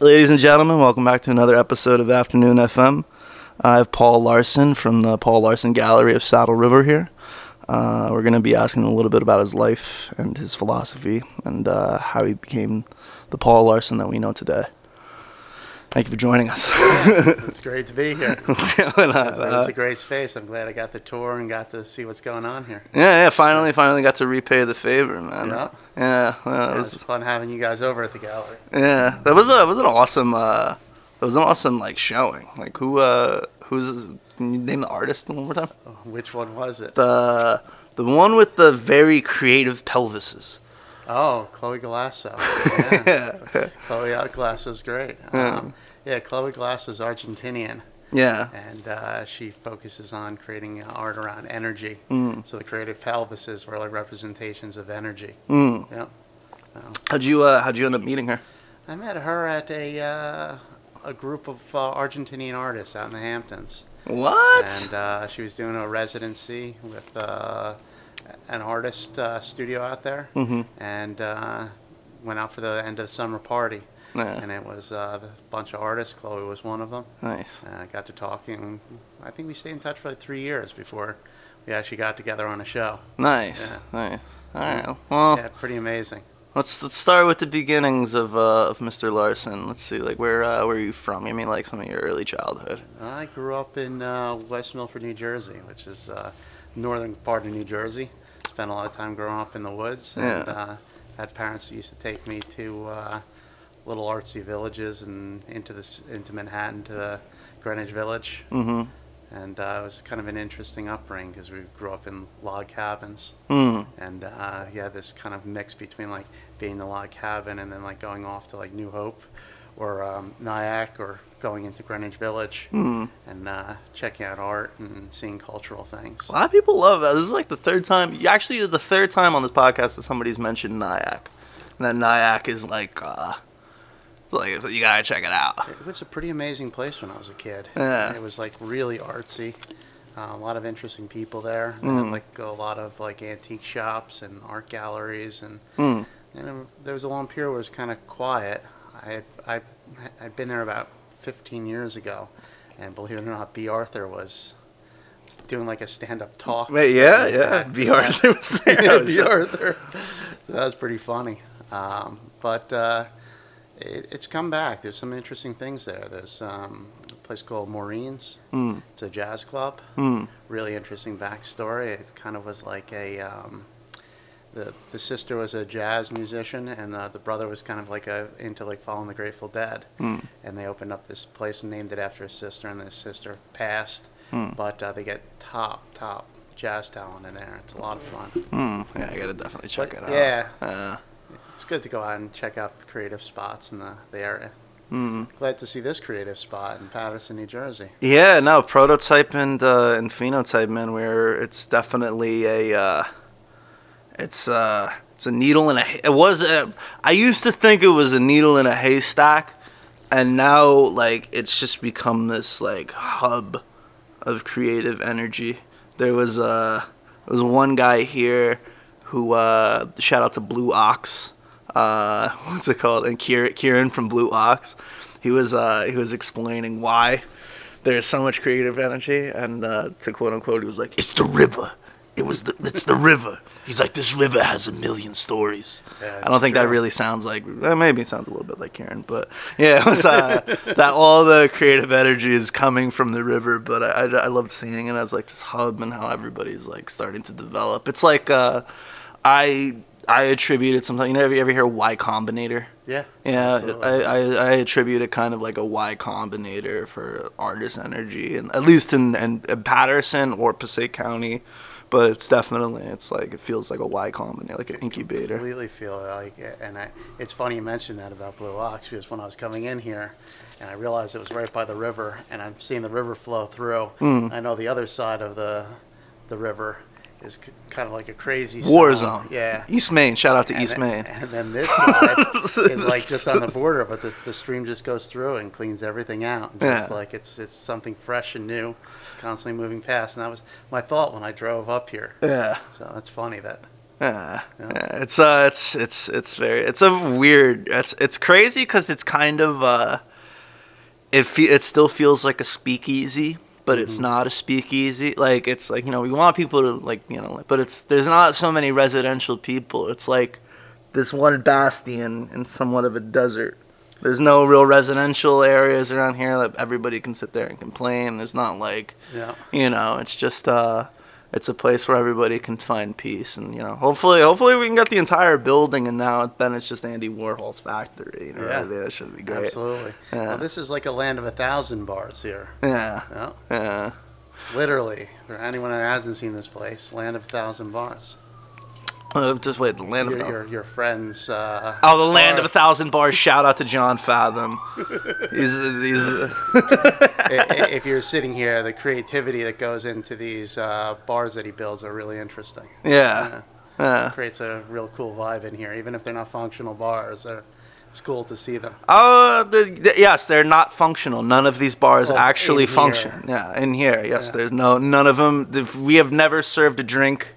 Ladies and gentlemen, welcome back to another episode of Afternoon FM. I have Paul Larsen from the Paul Larsen Gallery of Saddle River here. Uh, we're going to be asking a little bit about his life and his philosophy and uh, how he became the Paul Larsen that we know today. Thank you for joining us. It's great to be here. What's going on? It's, Uh, it's a great space. I'm glad I got the tour and got to see what's going on here. yeah, yeah, finally, finally got to repay the favor, man. Yeah. Yeah, well, it It was, was fun having you guys over at the gallery. yeah, that was a, was an awesome, uh, it was an awesome like showing. Like who, uh, who's, can you name the artist one more time? Oh, Which one was it? The, the one with the very creative pelvises. Oh, Chloe Galasso. Yeah. Yeah, Chloe Glasso's great. Yeah. Um, yeah, Chloe Glasso's Argentinian, yeah, and uh, she focuses on creating uh, art around energy. Mm. So the creative pelvises were like representations of energy. Mm. Yep. How'd you, uh, how'd you end up meeting her? I met her at a uh, a group of uh, Argentinian artists out in the Hamptons. What? And uh, she was doing a residency with uh, an artist uh, studio out there, mm-hmm. and uh, went out for the end of summer party. Yeah, And it was uh, a bunch of artists. Chloe was one of them. nice. I got to talking. I think we stayed in touch for like three years before we actually got together on a show. Nice, Yeah. nice. All right. Well, Yeah, pretty amazing. let's let's start with the beginnings of uh, of Mr. Larsen. Let's see, like where uh, where are you from? I mean, like some of your early childhood. I grew up in uh, West Milford, New Jersey, which is uh, northern part of New Jersey. Spent a lot of time growing up in the woods, and Yeah. uh, had parents that used to take me to uh, little artsy villages and into this into Manhattan to the Greenwich Village, Mm-hmm. and uh, it was kind of an interesting upbringing because we grew up in log cabins, Mm. and uh, yeah, this kind of mix between like being in the log cabin and then like going off to like New Hope or um, Nyack or going into Greenwich Village Mm. and uh, checking out art and seeing cultural things. A lot of people love that. This is like the third time. you- Actually, the third time on this podcast that somebody's mentioned Nyack. And that Nyack is like, uh, like you gotta check it out. It was a pretty amazing place when I was a kid. Yeah. It was like really artsy. Uh, a lot of interesting people there. Mm. like a lot of like antique shops and art galleries and Mm. and it- there was a long period where it was kind of quiet. I had, I I'd been there about 15 years ago, and believe it or not, Bea Arthur was doing like a stand-up talk. Wait, yeah, yeah. Bea Arthur was there. yeah, Bea Arthur. So that was pretty funny. Um, but uh, it, it's come back. There's some interesting things there. There's um, a place called Maureen's. Mm. It's a jazz club. Mm. Really interesting backstory. It kind of was like a. Um, the, the sister was a jazz musician, and uh, the brother was kind of like a into like following the Grateful Dead. Mm. And they opened up this place and named it after his sister, and his sister passed. Mm. But uh, they get top top jazz talent in there. It's a lot of fun. Mm. Yeah, I gotta definitely check But, it out. yeah. Uh, It's good to go out and check out the creative spots in the, the area. mm. Glad to see this creative spot in Paterson, New Jersey. Yeah, no, prototype and uh, and phenotype, man. Where it's definitely a, uh, it's uh, it's a needle in a. It was a. I used to think it was a needle in a haystack, and now like it's just become this like hub of creative energy. There was uh, there was one guy here who uh, shout out to Blue Ox. Uh, what's it called? And Kieran, Kieran from Blue Ox. He was uh, he was explaining why there's so much creative energy, and uh, to quote unquote, he was like, "It's the river. It was the it's the river." He's like, "This river has a million stories." Yeah, I don't it's think that really sounds like. eh, maybe it sounds a little bit like Karen, but yeah, it was uh, that all the creative energy is coming from the river. But I, I, I loved seeing it as like this hub and how everybody's like starting to develop. It's like uh, I I attribute it sometimes. You know, you ever hear Y Combinator? Yeah. Yeah. I, I, I attribute it kind of like a Y Combinator for artist energy, and at least in, in, in Paterson or Passaic County, but it's definitely it's like it feels like a Y Combinator, like an incubator. completely feel like it. And I, it's funny you mentioned that about Blue Ox because when I was coming in here and I realized it was right by the river and I'm seeing the river flow through, Mm. I know the other side of the the river is c- kind of like a crazy War zone. zone. Yeah. East Maine. Shout out to And East then- Maine. And then this side is like just on the border, but the, the stream just goes through and cleans everything out. And Just like it's it's something fresh and new. It's constantly moving past. And that was my thought when I drove up here. Yeah. So that's funny that Yeah, Yeah. yeah. It's uh, it's it's it's very it's a weird. It's it's crazy because it's kind of uh, it fe- it still feels like a speakeasy, but it's Mhm. not a speakeasy. Like it's like you know we want people to like you know, but it's there's not so many residential people. It's like this one bastion in somewhat of a desert. There's no real residential areas around here that everybody can sit there and complain. There's not like Yeah. you know it's just uh it's a place where everybody can find peace and you know hopefully hopefully we can get the entire building and now then it's just andy warhol's factory you know Yeah. I mean, that should be great Absolutely. Yeah. Well, this is like a land of a thousand bars here. yeah Yeah. yeah Literally, for anyone that hasn't seen this place, land of a thousand bars. Uh, just wait the land of your, your friends. Uh, oh the land of a thousand bars shout out to john fathom he's he's if you're sitting here, the creativity that goes into these uh, bars that he builds are really interesting. yeah yeah creates a real cool vibe in here, even if they're not functional bars. It's cool to see them. Oh, the, the, yes, they're not functional. None of these bars Well, actually in here. function. Yeah, in here, yes, Yeah. there's no none of them. We have never served a drink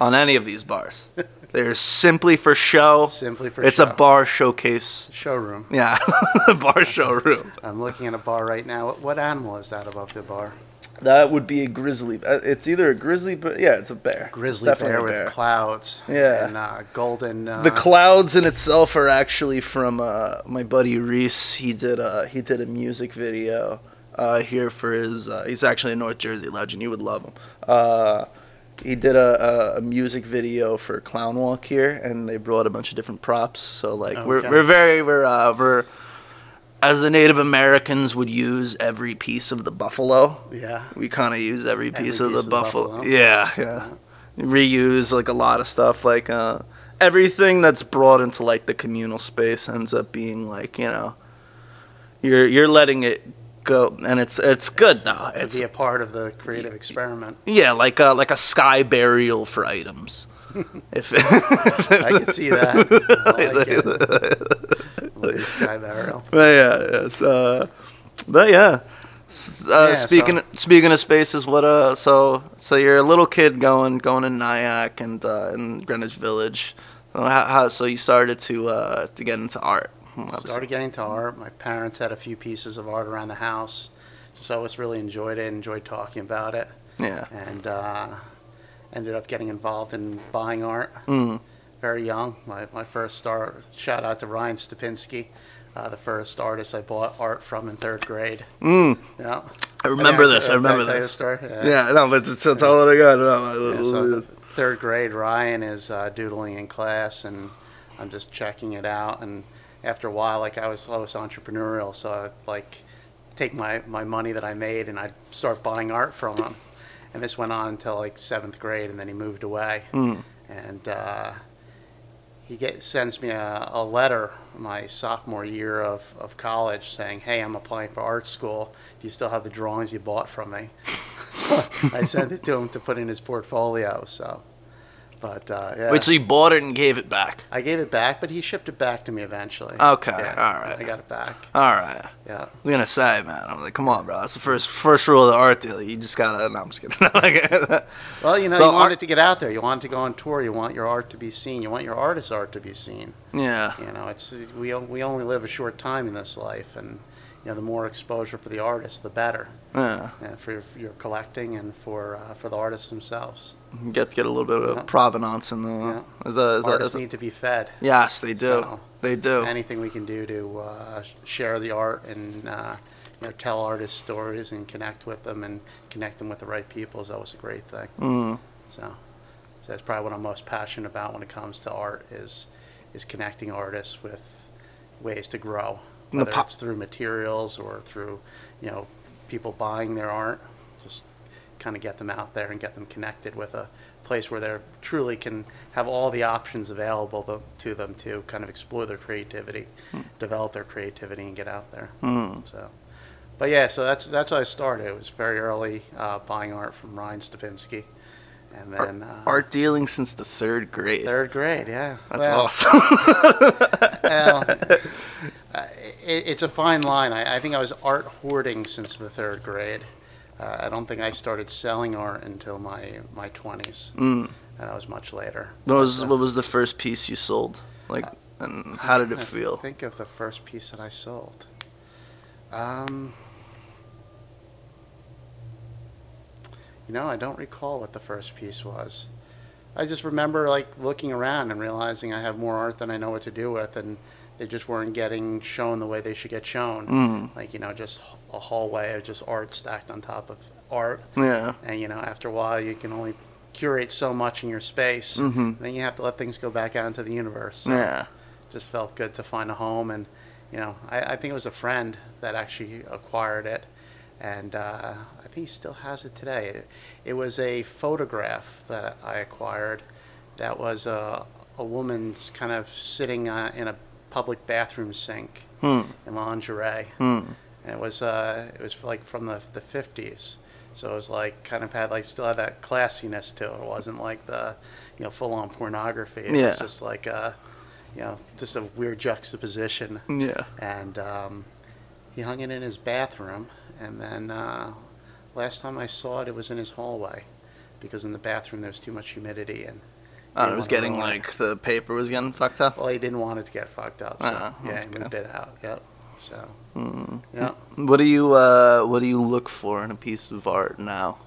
on any of these bars. They're simply for show. Simply for show. it's show. a bar showcase. showroom. Yeah, a bar showroom. I'm looking at a bar right now. What, what animal is that above the bar? That would be a grizzly. uh, It's either a grizzly, but yeah, it's a bear. Grizzly It's definitely bear with clouds. Yeah. And uh, golden. Uh, the clouds in itself are actually from uh, my buddy Reese. He did a he did a music video uh, here for his. Uh, he's actually a North Jersey legend. You would love him. He did a, a, a music video for Clown Walk here, and they brought a bunch of different props. So like we're we're very we're uh, we're as the Native Americans would use every piece of the buffalo. Yeah. We kind of use every Every piece of piece the of the buffalo. buffalo. Yeah, yeah. Reuse like a lot of stuff. Like uh, everything that's brought into like the communal space ends up being like you know, you're you're letting it go, and it's it's good though. To It's be a part of the creative experiment. yeah, like a like a sky burial for items. if I can see that. I like it. Sky burial. But yeah, yes. Uh, but yeah. S- Uh, Yeah, speaking speaking of spaces, what uh, so so you're a little kid going going to Nyack and uh, in Greenwich Village. So how, how so you started to uh, to get into art? Obviously. Started getting into art. My parents had a few pieces of art around the house, so I always really enjoyed it. Enjoyed talking about it, Yeah. and uh, ended up getting involved in buying art Mm. very young. My my first start. Shout out to Ryan Stupinski, uh, the first artist I bought art from in third grade. Mm. Yeah, I remember Did this. I did remember you this. story? Yeah. No, but it's, it's all that I got. No, Yeah, so third grade, Ryan is uh, doodling in class, and I'm just checking it out. And after a while, like I was, I was entrepreneurial, so I'd like take my, my money that I made and I'd start buying art from him. And this went on until like seventh grade, and then he moved away. Mm. And uh, he get, sends me a, a letter my sophomore year of, of college saying, "Hey, I'm applying for art school. Do you still have the drawings you bought from me?" so I sent it to him to put in his portfolio. So, but uh, yeah, Wait, so you bought it and gave it back? I gave it back, but he shipped it back to me eventually. Okay, Yeah, all right. I got it back. All right. Yeah. I was gonna say, man. I'm like, come on, bro. That's the first first rule of the art deal. You just gotta. No, I'm just kidding. Well, you know, So you want art- it to get out there. You want it to go on tour. You want your art to be seen. You want your artist's art to be seen. yeah. You know, it's we we only live a short time in this life, and you know, the more exposure for the artist, the better. Yeah. uh, for your, for your collecting and for uh, for the artists themselves. Get get a little bit of Yeah. provenance in the. Yeah. Is that, is that, artists need to be fed. yes, they do. So, they do. anything we can do to uh, share the art and uh, you know, tell artists stories and connect with them and connect them with the right people is always a great thing. Mm. So, so that's probably what I'm most passionate about when it comes to art is is connecting artists with ways to grow, the whether po- it's through materials or through you know people buying their art. Just kind of get them out there and get them connected with a place where they truly can have all the options available to, to them to kind of explore their creativity, develop their creativity, and get out there. Mm. So, but yeah, so that's that's how I started. It was very early uh, buying art from Ryan Stavinsky, and then uh, Art dealing since the third grade. third grade. Yeah, That's Well, awesome. well, it, it's a fine line. I, I think I was art hoarding since the third grade. Uh, I don't think I started selling art until my my twenties. mm. and that was much later. What was uh, what was the first piece you sold? Like, and how did it feel? Think of the first piece that I sold. Um, you know, I don't recall what the first piece was. I just remember like looking around and realizing I have more art than I know what to do with, and they just weren't getting shown the way they should get shown. Mm. Like you know, just a hallway of just art stacked on top of art, Yeah. and you know, after a while, you can only curate so much in your space. Mhm. Then you have to let things go back out into the universe. So Yeah. just felt good to find a home and you know I, I think it was a friend that actually acquired it and uh, I think he still has it today it, it was a photograph that I acquired that was a, a woman's kind of sitting uh, in a public bathroom sink Hmm. in lingerie Hmm. and it was uh, it was like from the, the 50s so it was like kind of had like still had that classiness to it it wasn't like the you know full on pornography it Yeah. was just like uh you know just a weird juxtaposition Yeah. and um, he hung it in his bathroom and then uh, last time I saw it it was in his hallway because in the bathroom there was too much humidity and Oh, he it was getting more. like the paper was getting fucked up. well he didn't want it to get fucked up so Ah, yeah that's he moved good. it out yep so Mm. yeah What do you uh What do you look for in a piece of art now?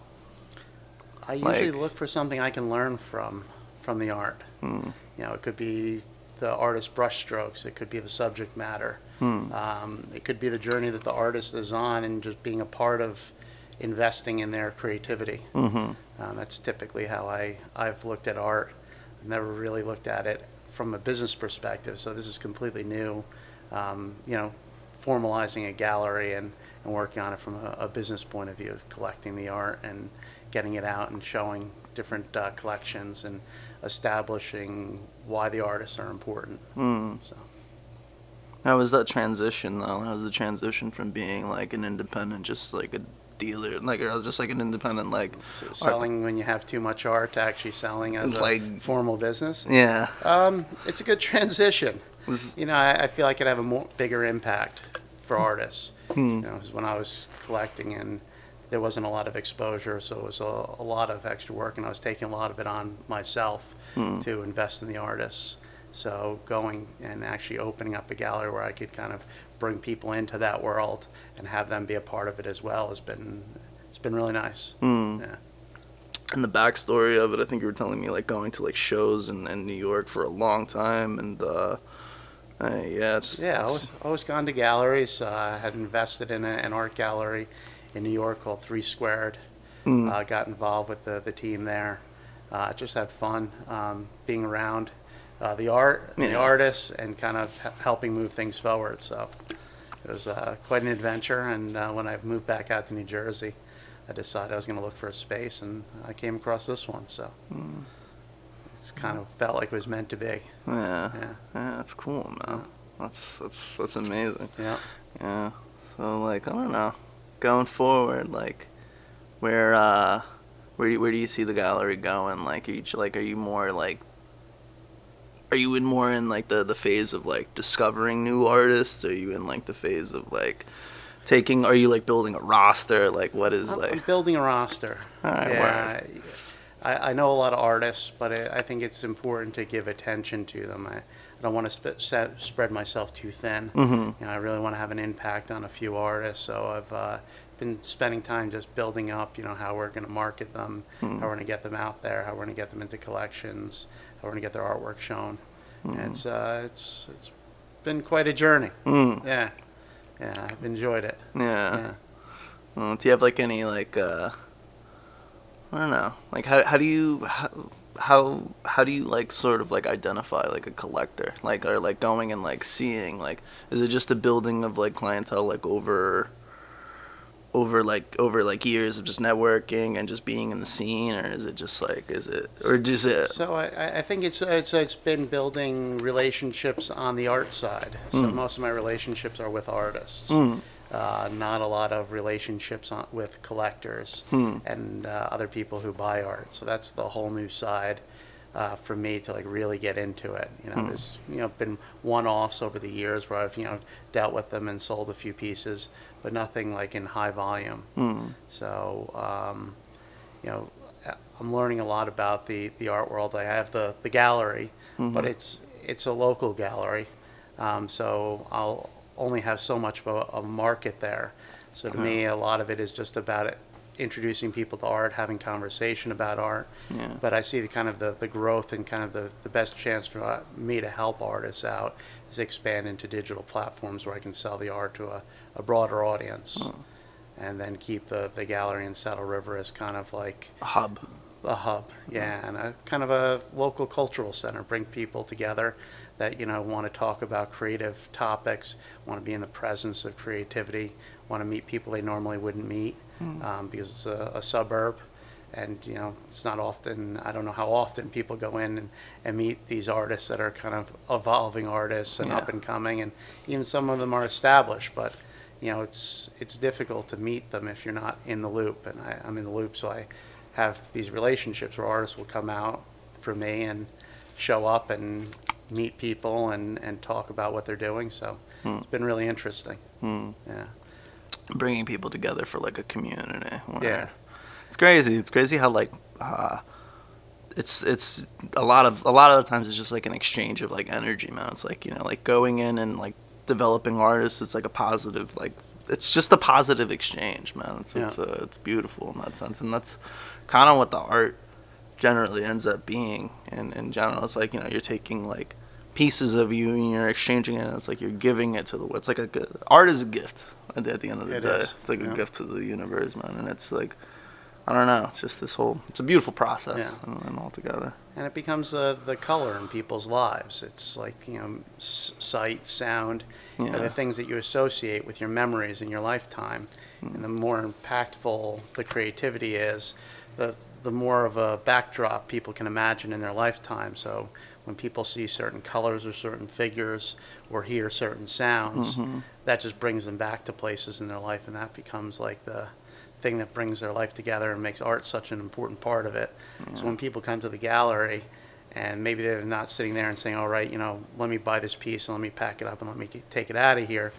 I usually Like- look for something I can learn from from the art. Hmm. You know, it could be the artist's brushstrokes, it could be the subject matter, Hmm. um, it could be the journey that the artist is on, and just being a part of investing in their creativity. Mm-hmm. Um, that's typically how I I've looked at art. Never really looked at it from a business perspective, so this is completely new. Um, you know, formalizing a gallery and, and working on it from a, a business point of view, of collecting the art and getting it out and showing different uh, collections and establishing why the artists are important. Hmm. So How was that transition though? How was the transition from being like an independent, just like a dealer, like or just like an independent, like s- selling when you have too much art to actually selling as a Like- formal business. yeah. Um, it's a good transition. Was- You know, I, I feel like it have a more bigger impact for artists. Hmm. You know, 'cause when I was collecting and there wasn't a lot of exposure, so it was a, a lot of extra work, and I was taking a lot of it on myself Hmm. to invest in the artists. So going and actually opening up a gallery where I could kind of bring people into that world and have them be a part of it as well has been it's been really nice. Hmm. Yeah. And the backstory of it, I think you were telling me like going to like shows in, in New York for a long time, and uh, uh yeah, it's just, Yeah, I was always gone to galleries. Uh, I had invested in a, an art gallery in New York called Three Squared. Uh, got involved with the, the team there. Uh, just had fun um, being around uh, the art, and the Yeah. artists, and kind of he- helping move things forward. So it was uh, quite an adventure. And uh, when I moved back out to New Jersey, I decided I was going to look for a space, and I came across this one. So Hmm. it's kind of felt like it was meant to be. yeah, Yeah, yeah, that's cool, man. That's that's that's amazing. yeah. Yeah. So like I don't know, going forward, like where uh where do you, where do you see the gallery going? Like are you like are you more like are you in more in like the the phase of like discovering new artists? Are you in like the phase of like taking? Are you like building a roster? Like what is I'm, I'm like? building a roster. All right, yeah, I, I know a lot of artists, but I, I think it's important to give attention to them. I, I don't want to sp- se- spread myself too thin. Mm-hmm. You know, I really want to have an impact on a few artists. So I've uh, been spending time just building up. You know, how we're going to market them, how we're going to get them out there, how we're going to get them into collections, we're going to get their artwork shown. And it's uh, it's it's been quite a journey. Mm. Yeah, yeah, I've enjoyed it. Yeah. Yeah. Well, do you have like any like uh I don't know. Like how how do you how how, how do you like sort of like identify like a collector? Like or like going and like seeing like is it just a building of like clientele like over over like over like years of just networking and just being in the scene or is it just like is it or just it So I- I, think it's, it's it's been building relationships on the art side. So Mm. most of my relationships are with artists. Mm. Uh, not a lot of relationships on, with collectors Hmm. and uh, other people who buy art. So that's the whole new side uh, for me to like really get into it. You know, Hmm. there's you know been one-offs over the years where I've you know dealt with them and sold a few pieces, but nothing like in high volume. Mm. So, um, you know, I'm learning a lot about the, the art world. I have the, the gallery, but it's it's a local gallery, um, so I'll only have so much of a, a market there. So to me, a lot of it is just about it, introducing people to art, having conversation about art. Yeah. But I see the kind of the, the growth and kind of the, the best chance for uh, me to help artists out is expand into digital platforms where I can sell the art to a, a broader audience. Hmm. And then keep the, the gallery in Saddle River as kind of like A hub. a hub, hmm. yeah, and a kind of a local cultural center. Bring people together that you know want to talk about creative topics, want to be in the presence of creativity, want to meet people they normally wouldn't meet hmm. um, because it's a, a suburb, and you know it's not often. I don't know how often people go in and, and meet these artists that are kind of evolving artists and Yeah. up and coming, and even some of them are established, but. You know, it's it's difficult to meet them if you're not in the loop, and I, I'm in the loop, so I have these relationships where artists will come out for me and show up and meet people and, and talk about what they're doing. So it's been really interesting. Hmm. Yeah. bringing people together for like a community. where- Yeah. It's crazy. It's crazy how like uh, it's it's a lot of a lot of the times it's just like an exchange of like energy, man. It's like you know like going in and like developing artists. It's like a positive like it's just a positive exchange, man. It's it's, uh, it's beautiful in that sense, and that's kind of what the art generally ends up being. In in general, it's like you know you're taking like pieces of you and you're exchanging it. And it's like you're giving it to the world. it's like a good, art is a gift at the, at the end of the It day. is, It's like yeah. a gift to the universe, man, and it's like I don't know. It's just this whole. It's a beautiful process, Yeah. and, and all together. And it becomes uh, the color in people's lives. It's like, you know, s- sight, sound, are Yeah. the things that you associate with your memories in your lifetime. And the more impactful the creativity is, the, the more of a backdrop people can imagine in their lifetime. So when people see certain colors or certain figures or hear certain sounds, that just brings them back to places in their life, and that becomes like the thing that brings their life together and makes art such an important part of it. So when people come to the gallery, and maybe they're not sitting there and saying, "All right, you know, let me buy this piece and let me pack it up and let me get- take it out of here."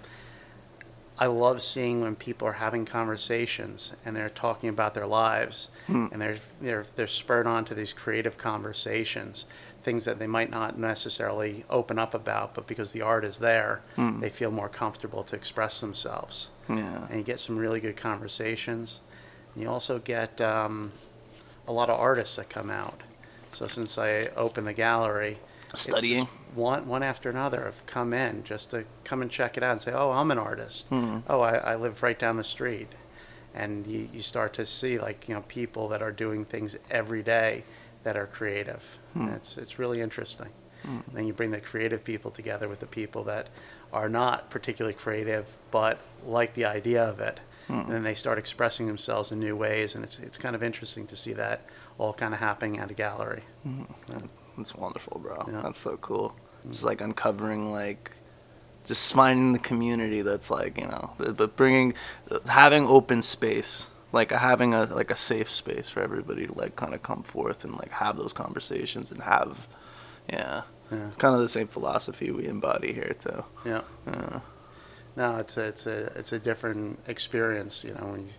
I love seeing when people are having conversations and they're talking about their lives hmm. and they're they're they're spurred on to these creative conversations, things that they might not necessarily open up about, but because the art is there, hmm. they feel more comfortable to express themselves Yeah. and you get some really good conversations. And you also get um, a lot of artists that come out. So since I opened the gallery, it's just Studying. one one after another have come in just to come and check it out and say, "Oh, I'm an artist. Hmm. Oh, I, I live right down the street." And you, you start to see like you know people that are doing things every day that are creative. Hmm. And it's it's really interesting. Hmm. And then you bring the creative people together with the people that are not particularly creative but like the idea of it. And then they start expressing themselves in new ways, and it's it's kind of interesting to see that all kind of happening at a gallery. Mm-hmm. It's wonderful, bro. Yeah. That's so cool. Just mm. like uncovering like just finding the community that's like you know, but bringing having open space, like having a like a safe space for everybody to like kind of come forth and like have those conversations and have, yeah. Yeah. It's kind of the same philosophy we embody here too. Yeah. No, it's a, it's a it's a different experience, you know, when you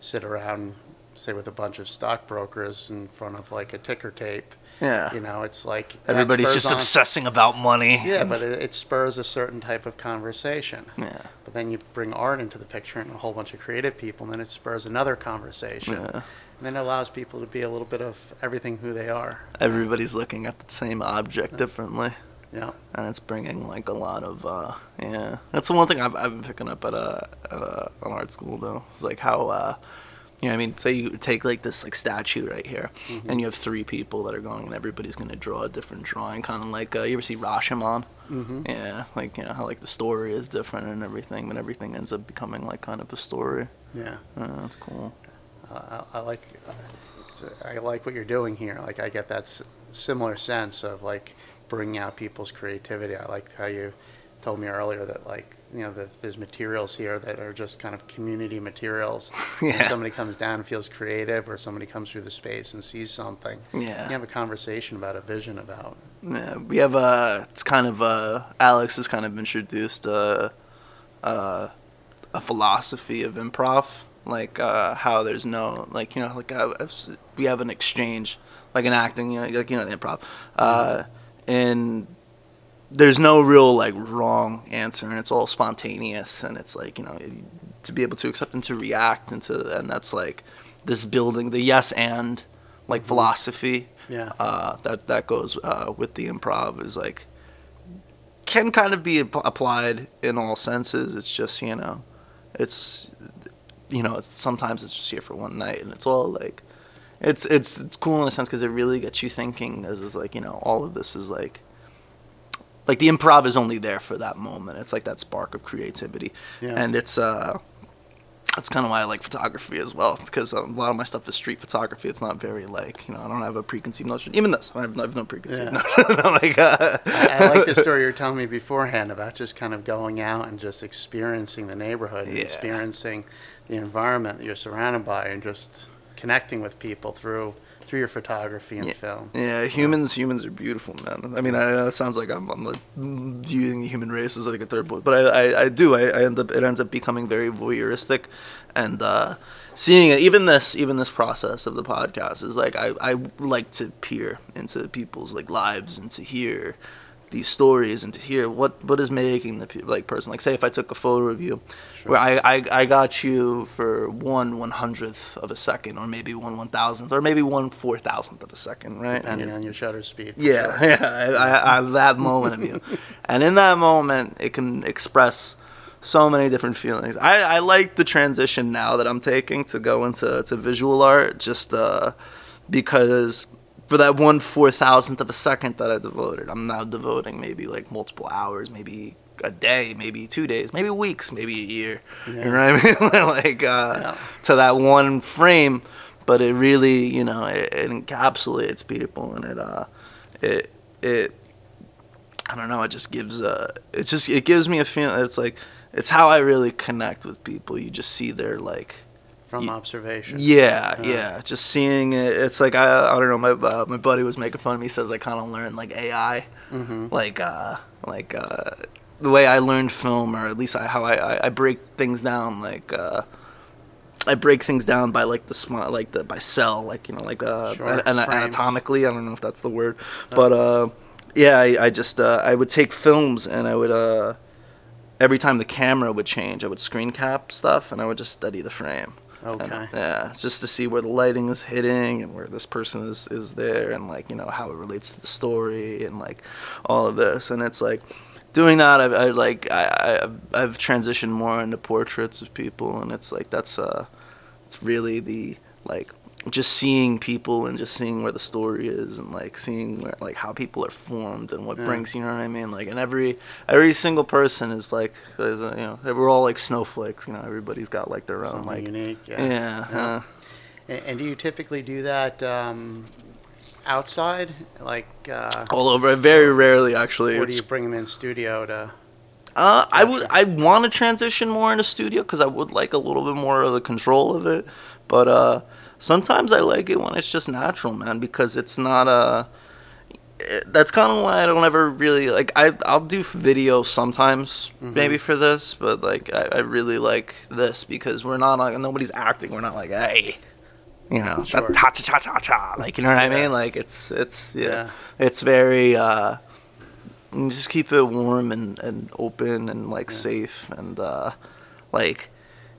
sit around, say, with a bunch of stockbrokers in front of like a ticker tape. Yeah. You know, it's like Everybody's just on- obsessing about money. Yeah, but it, it spurs a certain type of conversation. Yeah. But then you bring art into the picture and a whole bunch of creative people, and then it spurs another conversation. Yeah. And then it allows people to be a little bit of everything who they are. Everybody's looking at the same object differently. Yeah. and it's bringing like a lot of uh yeah that's the one thing i've, I've been picking up at a at an art school though it's like how uh you know, I mean, say you take like this like statue right here, and you have three people that are going, and everybody's gonna draw a different drawing, kind of like uh, you ever see Rashomon? Mm-hmm. Yeah, like you know how like the story is different and everything, but everything ends up becoming like kind of a story. Yeah. Uh, that's cool. I, I like I like what you're doing here. Like I get that s- similar sense of like bringing out people's creativity. I like how you told me earlier that like you know that there's materials here that are just kind of community materials. Yeah. Somebody comes down and feels creative, or somebody comes through the space and sees something, Yeah. you have a conversation about a vision about. Yeah, we have uh it's kind of uh Alex has kind of introduced uh uh a philosophy of improv like uh, how there's no like you know like I've, we have an exchange like an acting you know like you know the improv uh, and there's no real like wrong answer and it's all spontaneous and it's like you know to be able to accept and to react and to and that's like this building the yes and like philosophy Yeah. uh, that that goes uh, with the improv is like can kind of be ap- applied in all senses. It's just you know, it's you know, it's, sometimes it's just here for one night, and it's all like, it's it's it's cool in a sense because it really gets you thinking. As is like you know, all of this is like. Like the improv is only there for that moment. It's like that spark of creativity, Yeah. and it's uh, that's kind of why I like photography as well because a lot of my stuff is street photography. It's not very like you know I don't have a preconceived notion. Even this, I have, I have no preconceived Yeah. notion. like, uh, I, I like the story you were telling me beforehand about just kind of going out and just experiencing the neighborhood, and Yeah. experiencing the environment that you're surrounded by, and just connecting with people through through your photography and Yeah. film. Yeah, humans humans are beautiful, man. I mean, I know it sounds like I'm, I'm like viewing the human race as like a third point, but I, I, I do. I, I end up it ends up becoming very voyeuristic, and uh, seeing it. Even this even this process of the podcast is like I, I like to peer into people's like lives and to hear these stories and to hear what what is making the like person like say if I took a photo of you where I, I I got you for one one hundredth of a second or maybe one one thousandth or maybe one four thousandth of a second right Depending on your shutter speed. yeah, sure. yeah. I, I, I have that moment of you, and in that moment, it can express so many different feelings. I, I like the transition now that I'm taking to go into to visual art, just uh, because for that one four thousandth of a second that I devoted, I'm now devoting maybe like multiple hours, maybe a day, maybe two days, maybe weeks, maybe a year. You know what I mean? like uh, Yeah. to that one frame, but it really, you know, it, it encapsulates people and it uh, it it I don't know. It just gives uh, it just it gives me a feeling. It's like it's how I really connect with people. You just see their like From observation. yeah, Yeah. yeah. Just seeing it. It's like I I don't know. My uh, my buddy was making fun of me. Says I kind of learned like AI, hmm like uh like uh the way I learned film, or at least I, how I, I I break things down like. uh I break things down by like the small, like the by cell, like you know, like uh, Sure, an, an- anatomically. I don't know if that's the word, but uh, yeah, I, I just uh, I would take films and I would uh, every time the camera would change, I would screen cap stuff and I would just study the frame. And, yeah, just to see where the lighting is hitting and where this person is is there and like you know how it relates to the story and like all of this. And it's like doing that I've I, like I, I I've transitioned more into portraits of people and it's like that's uh it's really the like just seeing people and just seeing where the story is and like seeing where like how people are formed and what Yeah. brings you know what I mean like and every every single person is like is, uh, you know we're all like snowflakes you know everybody's got like their own like unique. yeah, Yeah. uh, Yeah. And, and do you typically do that um, outside, like, uh, all over. Very rarely, actually. or do you bring them in studio to? uh, I would. I want to transition more into studio because I would like a little bit more of the control of it. But uh, sometimes I like it when it's just natural, man, because it's not a. it- That's kind of why I don't ever really like. I I'll do video sometimes, Mhm. maybe for this, but like I, I really like this because we're not like nobody's acting. We're not like hey, you know, Sure. cha cha cha cha cha. Like you know what I mean? Like it's it's yeah Yeah. it's very uh just keep it warm and, and open and like Yeah. safe and uh like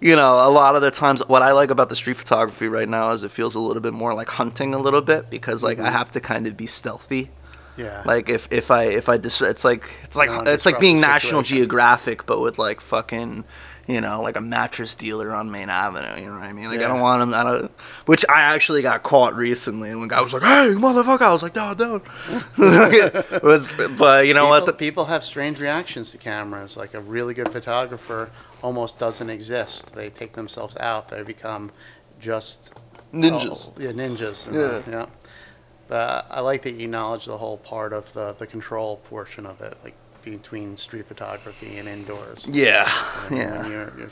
you know a lot of the times what i like about the street photography right now is it feels a little bit more like hunting a little bit because like i Mhm. have to kind of be stealthy Yeah. like if if i if i dis- it's like it's like it's like being national geographic but with like fucking you know like a mattress dealer on main avenue you know what i mean like i don't want him i don't which i actually got caught recently and one guy was like hey motherfucker i was like no don't it was but you know people, what the, people have strange reactions to cameras. Like a really good photographer almost doesn't exist. They take themselves out. They become just ninjas Oh, yeah, ninjas. Yeah. uh, yeah. But I like that you acknowledge the whole part of the, the control portion of it, like between street photography and indoors. yeah And yeah When you're, you're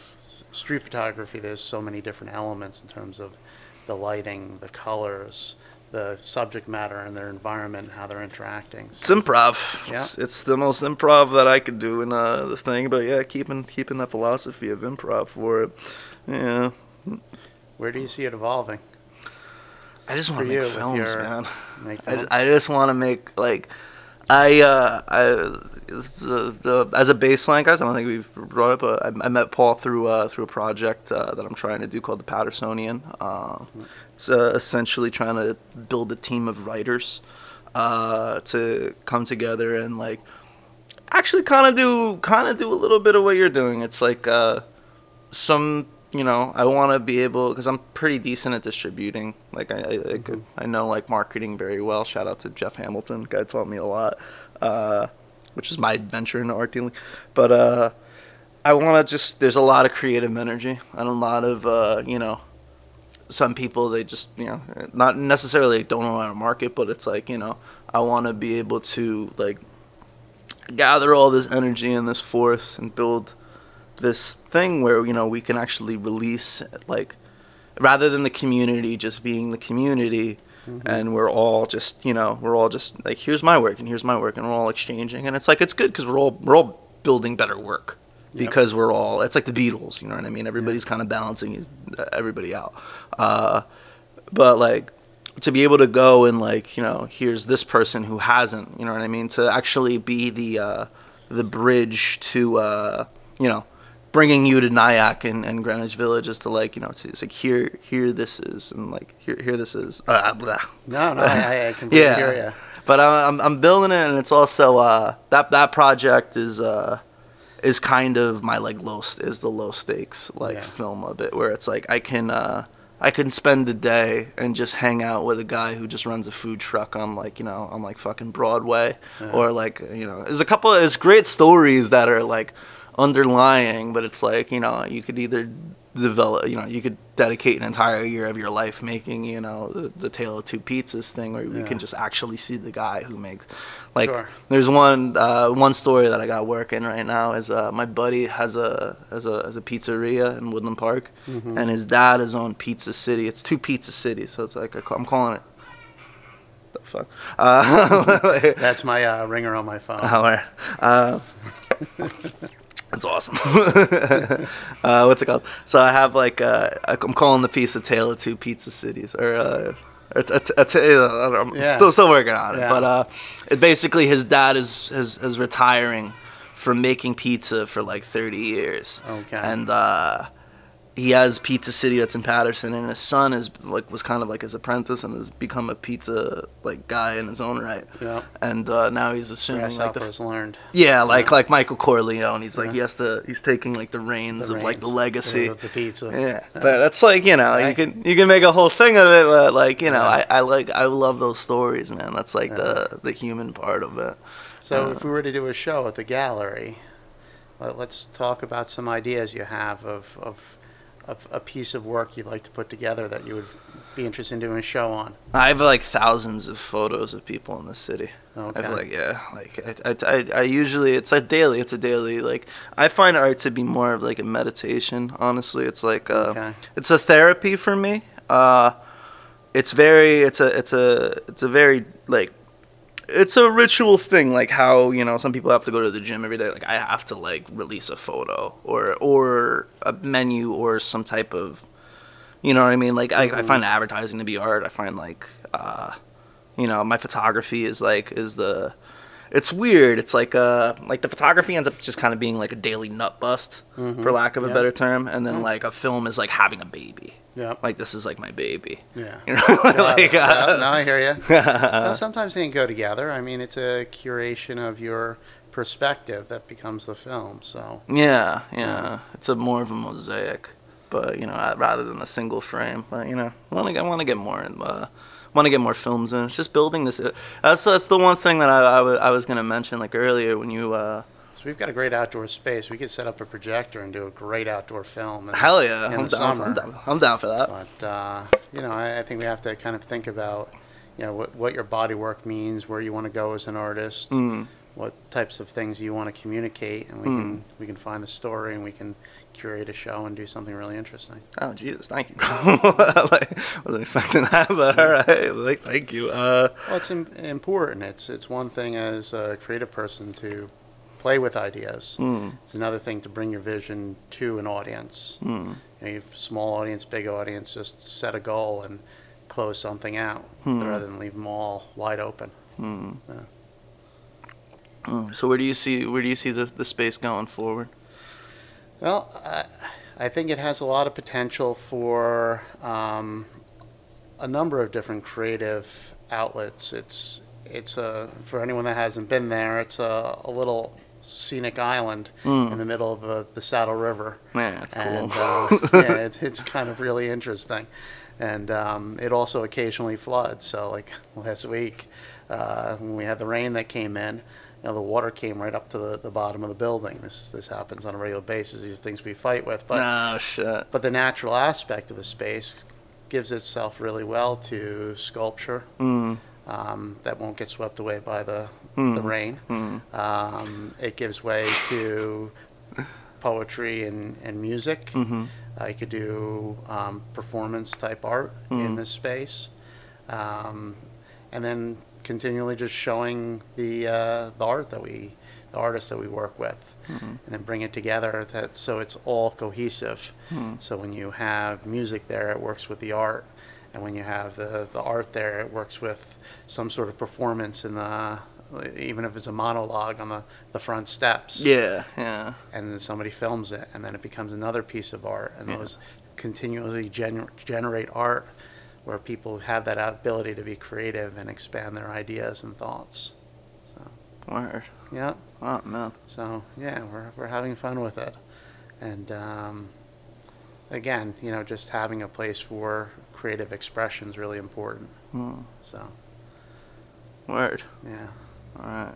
street photography, there's so many different elements in terms of the lighting, the colors, the subject matter, and their environment, and how they're interacting. It's improv. It's, it's the most improv that I could do in uh, the thing. But yeah, keeping keeping that philosophy of improv for it. Yeah, Where do you see it evolving? I just want to make films, your- man. Make I. I just want to make like I uh I as a baseline guys I don't think we've brought but I, met Paul through uh through a project uh, that I'm trying to do called the Pattersonian. Uh, it's uh, essentially trying to build a team of writers to come together and like actually kind of do kind of do a little bit of what you're doing. It's like some you know i want to be able because i'm pretty decent at distributing. Like i I, Mhm. I know like marketing very well. Shout out to jeff hamilton. Guy taught me a lot uh, which is my adventure into art dealing. But uh, i want to just there's a lot of creative energy and a lot of uh, you know some people they just you know not necessarily don't know how to market but it's like you know i want to be able to like gather all this energy and this force and build this thing where you know we can actually release like rather than the community just being the community Mhm. and we're all just you know we're all just like here's my work and here's my work and we're all exchanging and it's like it's good because we're all we're all building better work Yep. because we're all it's like the Beatles you know what I mean everybody's kind of balancing everybody out uh, but like to be able to go and like you know here's this person who hasn't you know what I mean to actually be the uh, the bridge to uh, you know bringing you to Nyack and, and Greenwich Village is to like you know it's, it's like here here this is and like here here this is uh, blah. No, no, I, I completely Yeah. hear you. but I'm I'm building it and it's also uh, that that project is uh, is kind of my like low is the low stakes like Yeah. film of it where it's like I can uh, I can spend the day and just hang out with a guy who just runs a food truck on like you know on like fucking Broadway Yeah. or like you know there's a couple there's great stories that are like underlying but it's like you know you could either develop you know you could dedicate an entire year of your life making you know the, the tale of two pizzas thing where you can just actually see the guy who makes like Sure. there's one uh, one story that I got working right now is uh, my buddy has a has a has a pizzeria in Woodland Park, Mhm. and his dad is on Pizza City. It's two Pizza Cities, so it's like I I'm calling it. The fuck. Uh, That's my uh, ringer on my phone. Hour. Uh, that's awesome. uh, what's it called? So I have like uh, I'm calling the piece a tale of two pizza cities, or uh, or a, a, ta- I'm Yeah. still still working on it. Yeah. But uh, it basically his dad is is, is retiring from making pizza for like 30 years, Okay. and uh, he has Pizza City that's in Paterson, and his son is like was kind of like his apprentice and has become a pizza like guy in his own right yeah. and uh, now he's assuming like the Grasshoppers learned. yeah like Yeah. like Michael Corleone he's like Yeah. he has to he's taking like the reins The of like the legacy of the pizza. yeah but that's like you know you can you can make a whole thing of it but like you know Yeah. I, I like I love those stories man that's like Yeah. the the human part of it So Uh, if we were to do a show at the gallery, let- let's talk about some ideas you have of, of, of a piece of work you'd like to put together that you would be interested in doing a show on. I have like thousands of photos of people in the city Okay. I feel like yeah, like I, I, I, usually it's a daily. It's a daily. Like I find art to be more of like a meditation. Honestly, it's like uh, Okay. it's a therapy for me. Uh, it's very it's a it's a it's a very like it's a ritual thing like how you know some people have to go to the gym every day. Like i have to like release a photo or or a menu or some type of you know what i mean? Like i, I Mhm. find advertising to be art. I find like uh you know my photography is like is the it's weird it's like uh like the photography ends up just kind of being like a daily nut bust Mhm. for lack of a Yep. better term and then Mhm. like a film is like having a baby Yeah. like this is like my baby Yeah. you know like it. uh, Yeah, no, I hear you. Well, sometimes they can go together. I mean, it's a curation of your perspective that becomes the film. So Yeah, yeah. It's a more of a mosaic, but you know, rather than a single frame. But you know, I want to get more in. Uh, want to get more films in. It's just building this. Uh, that's that's the one thing that I, I, was gonna mention like earlier when you. Uh, So we've got a great outdoor space. We could set up a projector and do a great outdoor film. in- hell yeah, in I'm the down, summer. I'm down. I'm down for that. But uh, you know, I, I think we have to kind of think about, you know, what, what your body work means, where you want to go as an artist, Mm. what types of things you want to communicate, and we Mm. can we can find the story and we can curate a show and do something really interesting. Oh Jesus, thank you. like, wasn't expecting that, but all right. Like, thank you. Uh, Well, it's im- important. It's it's one thing as a creative person to play with ideas. Mm. It's another thing to bring your vision to an audience. Mm. You, know, you small audience, big audience. Just set a goal and close something out Hmm. rather than leave them all wide open. Mm. Yeah. Mm. So where do you see where do you see the, the space going forward? Well, I, I think it has a lot of potential for um, a number of different creative outlets. It's it's a for anyone that hasn't been there. It's a, a little scenic island Mm. in the middle of uh, the Saddle River, Man, that's and cool. uh, yeah, it's it's kind of really interesting. And um, it also occasionally floods. So like last week, uh, when we had the rain that came in, you know, the water came right up to the, the bottom of the building. This this happens on a regular basis. These are things we fight with, but no shit. but the natural aspect of the space gives itself really well to sculpture Mm. um, that won't get swept away by the Mm. the rain. Mm. Um, it gives way to poetry and, and music. Mhm. Uh, you could do um, performance type art in Mhm. this space, um, and then continually just showing the uh, the art that we, the artists that we work with, Mhm. and then bring it together that so it's all cohesive. Mm. So when you have music there, it works with the art, and when you have the the art there, it works with some sort of performance in the even if it's a monologue on the, the front steps Yeah, yeah. and then somebody films it, and then it becomes another piece of art, and Yeah. those continually gener- generate art where people have that ability to be creative and expand their ideas and thoughts. Word. Yeah, Oh man. so yeah, we're we're having fun with it, and um, again, you know, just having a place for creative expression is really important. Mm. So Word. yeah, All right.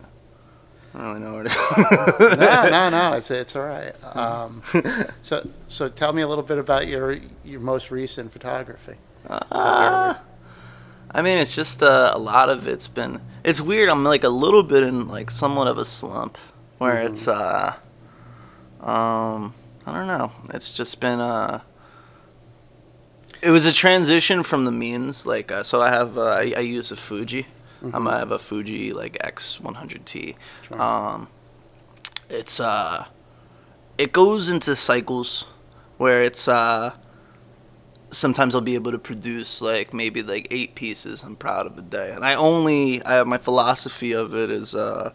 I don't really know where to. no, no, no, it's it's all right. Um, so so tell me a little bit about your your most recent photography. Uh, I mean, it's just uh, a lot of it's been. It's weird. I'm like a little bit in like somewhat of a slump, where Mhm. it's uh, um, I don't know. It's just been uh. It was a transition from the means, like uh, so. I have uh, I, I use a Fuji. Um, Mhm. I have a Fuji like X100T. Sure. Um, it's uh, it goes into cycles where it's uh, sometimes I'll be able to produce like maybe like eight pieces. I'm proud of a day, and I only I have my philosophy of it is uh,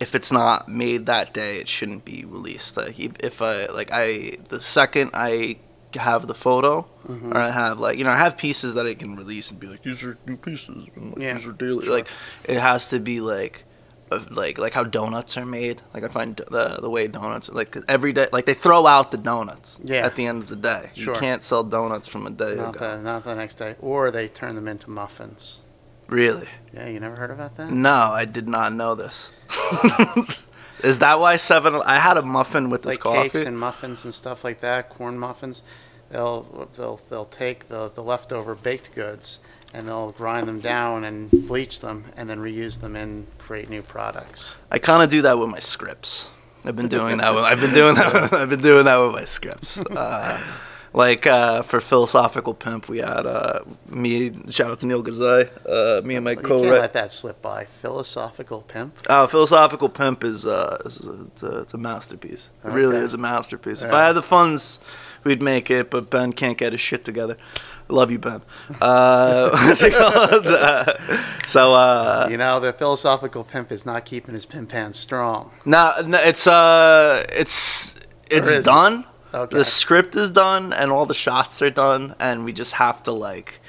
if it's not made that day, it shouldn't be released. Like if- I like I the second I have the photo Mhm. or I have like you know I have pieces that I can release and be like these are new pieces and like, Yeah, these are daily sure. like it has to be like of like like how donuts are made like I find the the way donuts like every day like they throw out the donuts Yeah. at the end of the day Sure. you can't sell donuts from a day Not ago the not the next day, or they turn them into muffins. really Yeah, you never heard about that? no I did not know this is that why seven I had a muffin with this like coffee cakes and muffins and stuff like that, corn muffins. They'll they'll they'll take the the leftover baked goods and they'll grind them down and bleach them and then reuse them and create new products. I kind of do that with my scripts. I've been doing that. With, I've been doing that. With, I've been doing that with my scripts. Uh, like uh, for philosophical pimp, we had uh, me. Shout out to Neil Gazai. Uh, me and my You can't let that slip by. Philosophical pimp. Uh, philosophical pimp is, uh, is a, it's, a, it's a masterpiece. It really is a masterpiece. If. I had the funds, we'd make it. But Ben can't get his shit together. Love you, Ben. Uh, what's it called? Uh, so uh, you know, the philosophical pimp is not keeping his pimp pants strong. No, no, it's uh, it's it's is it? done. Okay. The script is done, and all the shots are done, and we just have to like,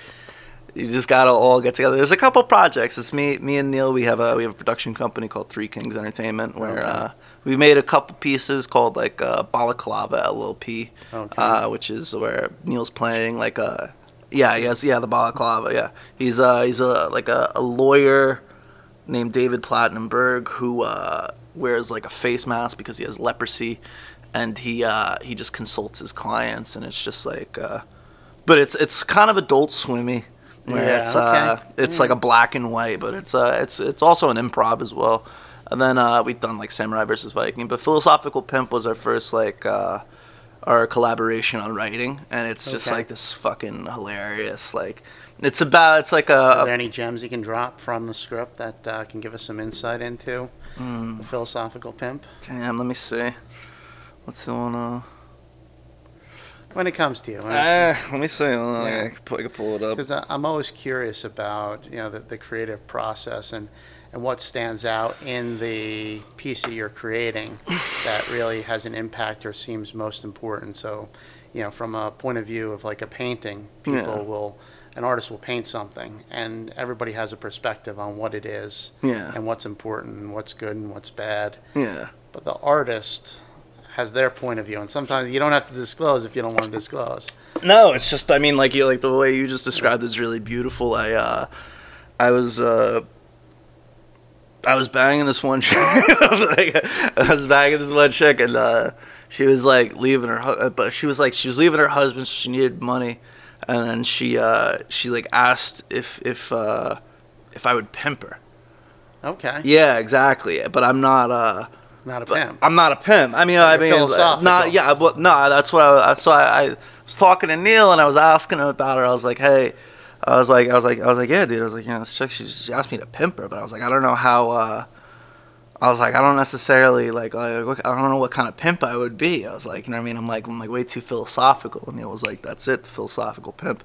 you just gotta all get together. There's a couple projects. It's me, me and Neil. We have a we have a production company called Three Kings Entertainment, where Okay. uh, we made a couple pieces called like uh, Balaclava LLP, Okay. uh, which is where Neil's playing like a yeah, yes, yeah the Balaclava. Yeah, he's uh he's a like a, a lawyer named David Platinumberg who uh, wears like a face mask because he has leprosy, and he uh, he just consults his clients, and it's just like, uh, but it's it's kind of adult swimmy. Where Yeah, it's uh, okay. it's like a black and white, but it's uh, it's it's also an improv as well. And then uh, we've done like Samurai versus Viking, but Philosophical Pimp was our first like uh, our collaboration on writing, and it's just Okay. like this fucking hilarious like It's about it's like a. Are there any gems you can drop from the script that uh, can give us some insight into mm, the philosophical pimp? damn. Let me see. What's the one? Uh, When it comes to you, ah, let me see. Yeah. I, can pull, I can pull it up. because I'm always curious about you know the, the creative process and and what stands out in the piece that you're creating that really has an impact or seems most important. So, you know, from a point of view of like a painting, people Yeah. will an artist will paint something, and everybody has a perspective on what it is Yeah, and what's important and what's good and what's bad. yeah, But the artist has their point of view, and sometimes you don't have to disclose if you don't want to disclose. No, it's just I mean like you like the way you just described is really beautiful. I uh I was uh I was banging this one chick. I was banging this one chick and uh she was like leaving her but she was like she was leaving her husband so she needed money and then she uh she like asked if if uh if I would pimp her. Okay, Yeah, exactly. But I'm not uh not a pimp. I'm not a pimp. I mean, I mean, not yeah, but no, that's what I. So I, I was talking to Neil and I was asking him about her. I was like, hey, I was like, I was like, I was like, yeah, dude. I was like, you know, this chick, she, she asked me to pimp her, but I was like, I don't know how. uh I was like, I don't necessarily like, like, I don't know what kind of pimp I would be. I was like, you know what I mean? I'm like, I'm like way too philosophical. And Neil was like, that's it, the philosophical pimp.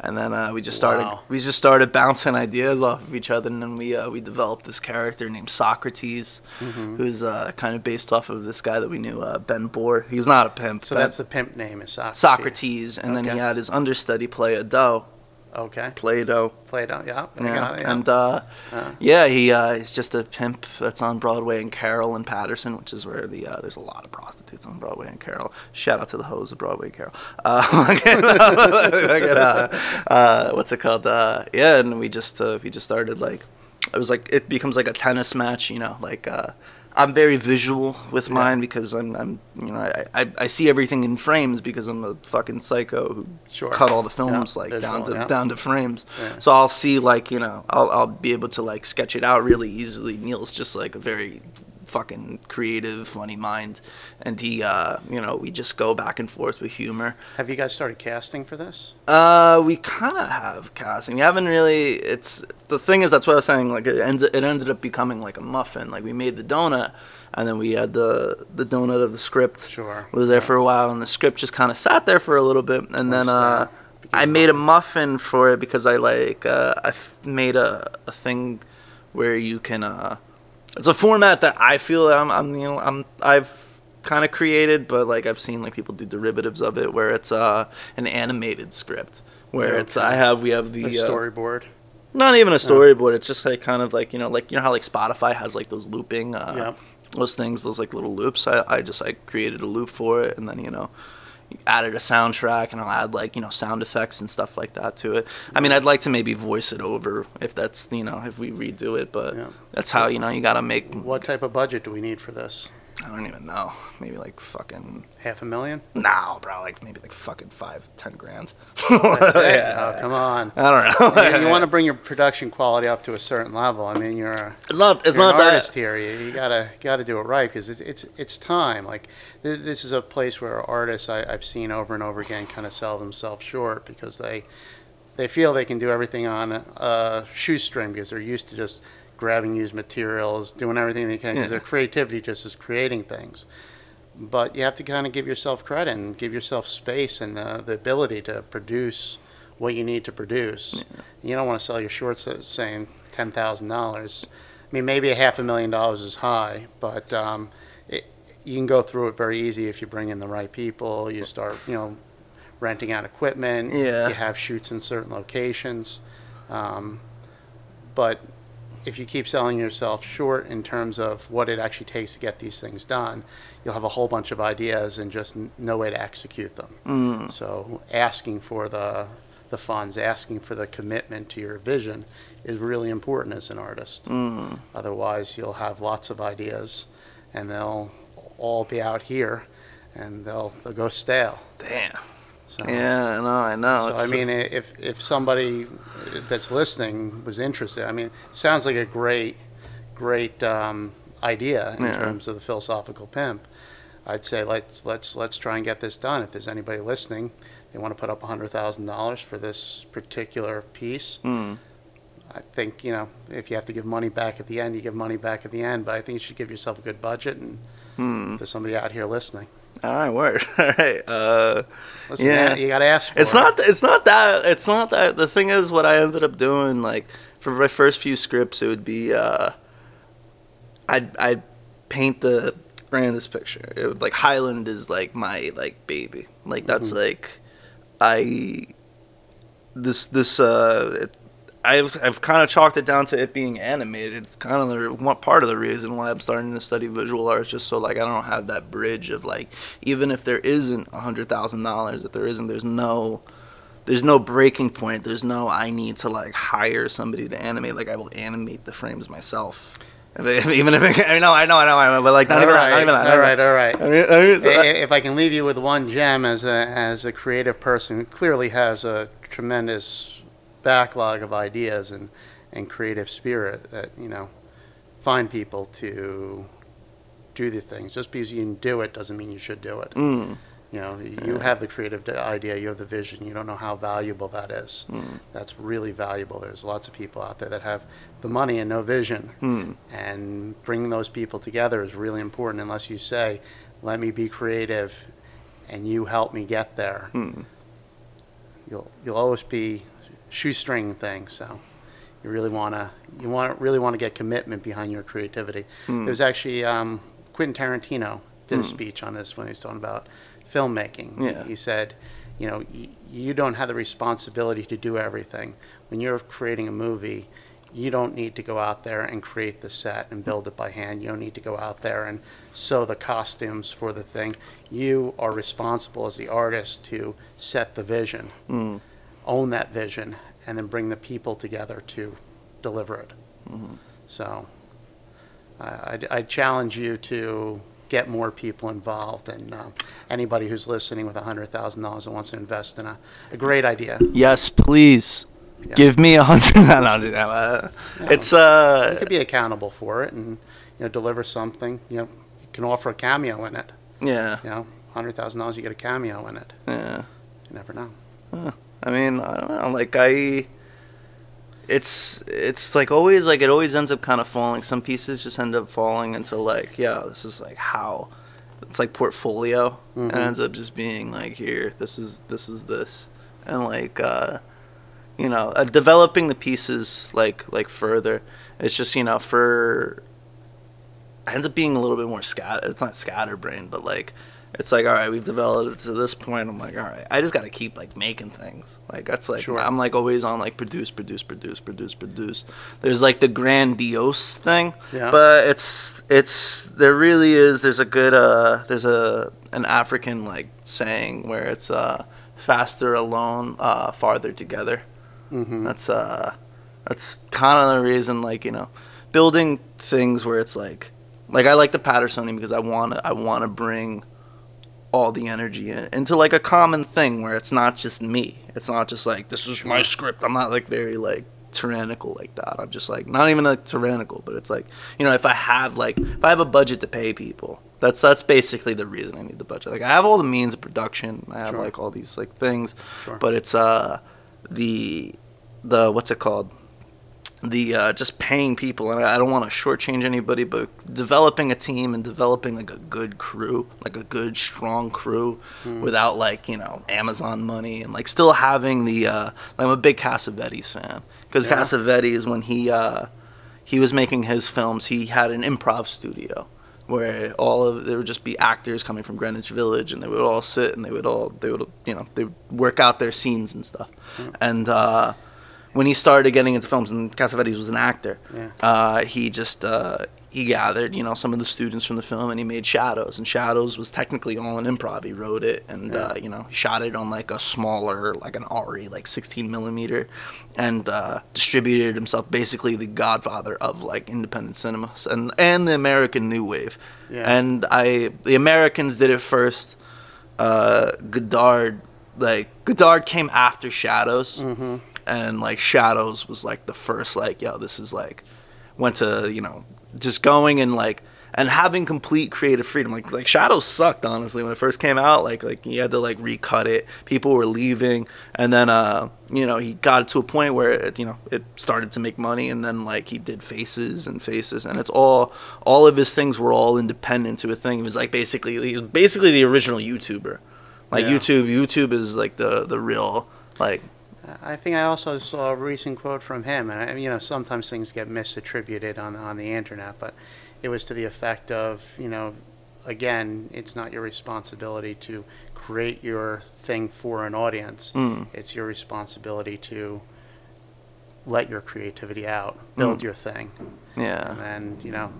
And then uh, we just started, Wow. we just started bouncing ideas off of each other, and then we uh, we developed this character named Socrates hmm who's uh, kind of based off of this guy that we knew, uh, Ben Bohr. He was not a pimp. So Ben- that's the pimp name is Socrates. Socrates, and then he had his understudy Play-Doh. Okay, Play-Doh. Plato. Yeah, I Yeah. got it, yeah. And uh, Uh. yeah, he uh, he's just a pimp that's on Broadway in Carroll and Paterson, which is where the uh, there's a lot of prostitutes on Broadway and Carroll. Shout out to the hoes of Broadway and Carroll. Uh, uh, uh, what's it called? Uh, yeah, and we just uh, we just started like it was like it becomes like a tennis match, you know, like. I'm very visual with Yeah. mine because I'm, I'm, you know, I, I, I see everything in frames because I'm a fucking psycho who Sure. cut all the films Yeah, like visual, down to yeah. down to frames. So I'll see like you know I'll I'll be able to like sketch it out really easily. Neil's just like a very fucking creative, funny mind, and he uh you know we just go back and forth with humor. Have you guys started casting for this? Uh, we kind of have casting. We haven't really. It's the thing is that's what I was saying. Like it ended it ended up becoming like a muffin. Like we made the donut, and then we had the the donut of the script Sure. was there for a while, and the script just kind of sat there for a little bit, and then uh. I made a muffin for it because I like uh, I f- made a, a thing where you can uh, it's a format that I feel that I'm, I'm you know I'm I've kind of created but like I've seen like people do derivatives of it where it's uh, an animated script where it's Okay. I have we have a the uh, storyboard. not even a storyboard it's just like kind of like you know like you know how like Spotify has like those looping uh, yeah. those things, those like little loops. I, I just I created a loop for it, and then you know, added a soundtrack, and I'll add like you know sound effects and stuff like that to it. I mean, I'd like to maybe voice it over if that's you know if we redo it, but Yeah. that's how you know you gotta make. What type of budget do we need for this? I don't even know. Maybe like fucking Half a million? no, bro. Like maybe like fucking five, ten grand. Yeah. Oh, come on. I don't know. you, you want to bring your production quality up to a certain level. I mean, you're a, It's not. It's not an that. artist here. You, you gotta gotta do it right because it's, it's it's time. Like th- this is a place where artists I, I've seen over and over again kind of sell themselves short because they they feel they can do everything on a, a shoestring because they're used to just grabbing used materials, doing everything they can because their creativity just is creating things. But you have to kind of give yourself credit and give yourself space and uh, the ability to produce what you need to produce. You don't want to sell your shorts at saying ten thousand dollars. I mean, maybe a half a million dollars is high, but um, it, you can go through it very easy if you bring in the right people. You start, you know, renting out equipment. Yeah. You have shoots in certain locations, um, but if you keep selling yourself short in terms of what it actually takes to get these things done, you'll have a whole bunch of ideas and just n- no way to execute them. Mm, So asking for the the funds, asking for the commitment to your vision is really important as an artist. mm. Otherwise, you'll have lots of ideas and they'll all be out here and they'll, they'll go stale. Damn. So, Yeah. No, I know. so I It's- mean, i- if, if somebody that's listening was interested, I mean, it sounds like a great, great um, idea in Yeah. terms of the philosophical pimp. I'd say let's let's let's try and get this done. If there's anybody listening, they want to put up hundred thousand dollars for this particular piece. Hmm. I think you know if you have to give money back at the end, you give money back at the end. But I think you should give yourself a good budget. And Hmm. if there's somebody out here listening, All right, word. All right. Uh, listen, Yeah. you got to ask for it's it. not. It's not that. It's not that. The thing is, what I ended up doing, like for my first few scripts, it would be. Uh, I'd I'd paint the grandest picture. It would like Highland is like my like baby. Like that's Mhm. like, I. This this uh. I've, I've kind of chalked it down to it being animated. It's kind of the one part of the reason why I'm starting to study visual arts, just so like I don't have that bridge of like even if there isn't a hundred thousand dollars, if there isn't, there's no there's no breaking point. There's no I need to like hire somebody to animate. Like I will animate the frames myself. If it- if- even if it, I know, I know, I know, I know, but like not all even that, right, not even not all even right, all right. I mean, I mean, so if I can leave you with one gem as a as a creative person who clearly has a tremendous backlog of ideas and and creative spirit that you know find people to do the things. Just because you can do it doesn't mean you should do it. Mm, you know you have the creative idea you have the vision you don't know how valuable that is. Mm, that's really valuable. There's lots of people out there that have the money and no vision. Mm, and bringing those people together is really important. Unless you say let me be creative and you help me get there mm. you'll you'll always be shoestring thing. so you really want to you want really want to get commitment behind your creativity Hmm. there's actually um, Quentin Tarantino did a Hmm. speech on this when he was talking about filmmaking Yeah. he said you know y- you don't have the responsibility to do everything when you're creating a movie you don't need to go out there and create the set and build it by hand. You don't need to go out there and sew the costumes for the thing. You are responsible as the artist to set the vision, Mm. Own that vision, and then bring the people together to deliver it. Mhm. So I I'd, I'd challenge you to get more people involved and um, anybody who's listening with $100,000 and wants to invest in a, a great idea. Yes, please. Yeah. Give me a hundred. no, no, no, uh. It's uh, you could be accountable for it and you know deliver something. You know, you can offer a cameo in it. yeah, You know, hundred thousand dollars, you get a cameo in it. yeah. You never know. I mean, I don't know. Like I, it's it's like always like it always ends up kind of falling. Some pieces just end up falling into like, yeah, this is like how. It's like portfolio, and Mhm. it ends up just being like, here, this is this is this, and like, uh, you know, uh, developing the pieces like like further. It's just you know for. I end up being a little bit more scat. It's not scatterbrained, but like it's like all right we've developed it to this point. I'm like all right. I just gotta keep like making things. Like that's like Sure. i'm like always on like produce produce produce produce produce. There's like the grandiose thing Yeah. but it's it's there really is there's a good uh there's a an african like saying where it's uh faster alone uh farther together. Hmm that's uh that's kind of the reason like you know building things where it's like like I like the Patersonian because I want to I want to bring all the energy in, into like a common thing where it's not just me. It's not just like this is my script. I'm not like very like tyrannical like that. I'm just like not even like tyrannical, but it's like you know if I have like if I have a budget to pay people, that's that's basically the reason I need the budget. Like I have all the means of production. I have Sure. like all these like things, Sure. but it's uh the the what's it called the uh, just paying people and I don't want to shortchange anybody, but developing a team and developing like a good crew, like a good strong crew, Hmm. without like you know Amazon money and like still having the uh, like, I'm a big Cassavetes fan because Yeah. Cassavetes when he uh, he was making his films, he had an improv studio where all of there would just be actors coming from Greenwich Village, and they would all sit and they would all they would you know they would work out their scenes and stuff. Mm. And uh, when he started getting into films, and Cassavetes was an actor, Yeah. uh, he just uh, he gathered you know some of the students from the film, and he made Shadows. And Shadows was technically all an improv. He wrote it, and uh, you know he shot it on like a smaller, like an ARRI, like 16 millimeter, and uh, distributed himself basically the godfather of like independent cinema and and the American New Wave. Yeah. And I the Americans did it first. Uh, Godard like Godard came after Shadows hmm and like Shadows was like the first like yo this is like went to you know just going and like and having complete creative freedom. Like like Shadows sucked honestly when it first came out. Like like he had to like recut it. People were leaving, and then uh you know he got it to a point where it, you know it started to make money, and then like he did faces and faces, and it's all all of his things were all independent to a thing. It was like basically he was basically the original YouTuber. Like Yeah. YouTube YouTube is like the the real like I think I also saw a recent quote from him, and I, you know sometimes things get misattributed on on the internet, but it was to the effect of you know, again, it's not your responsibility to create your thing for an audience. mm, It's your responsibility to let your creativity out, build Mm. your thing, yeah and you know,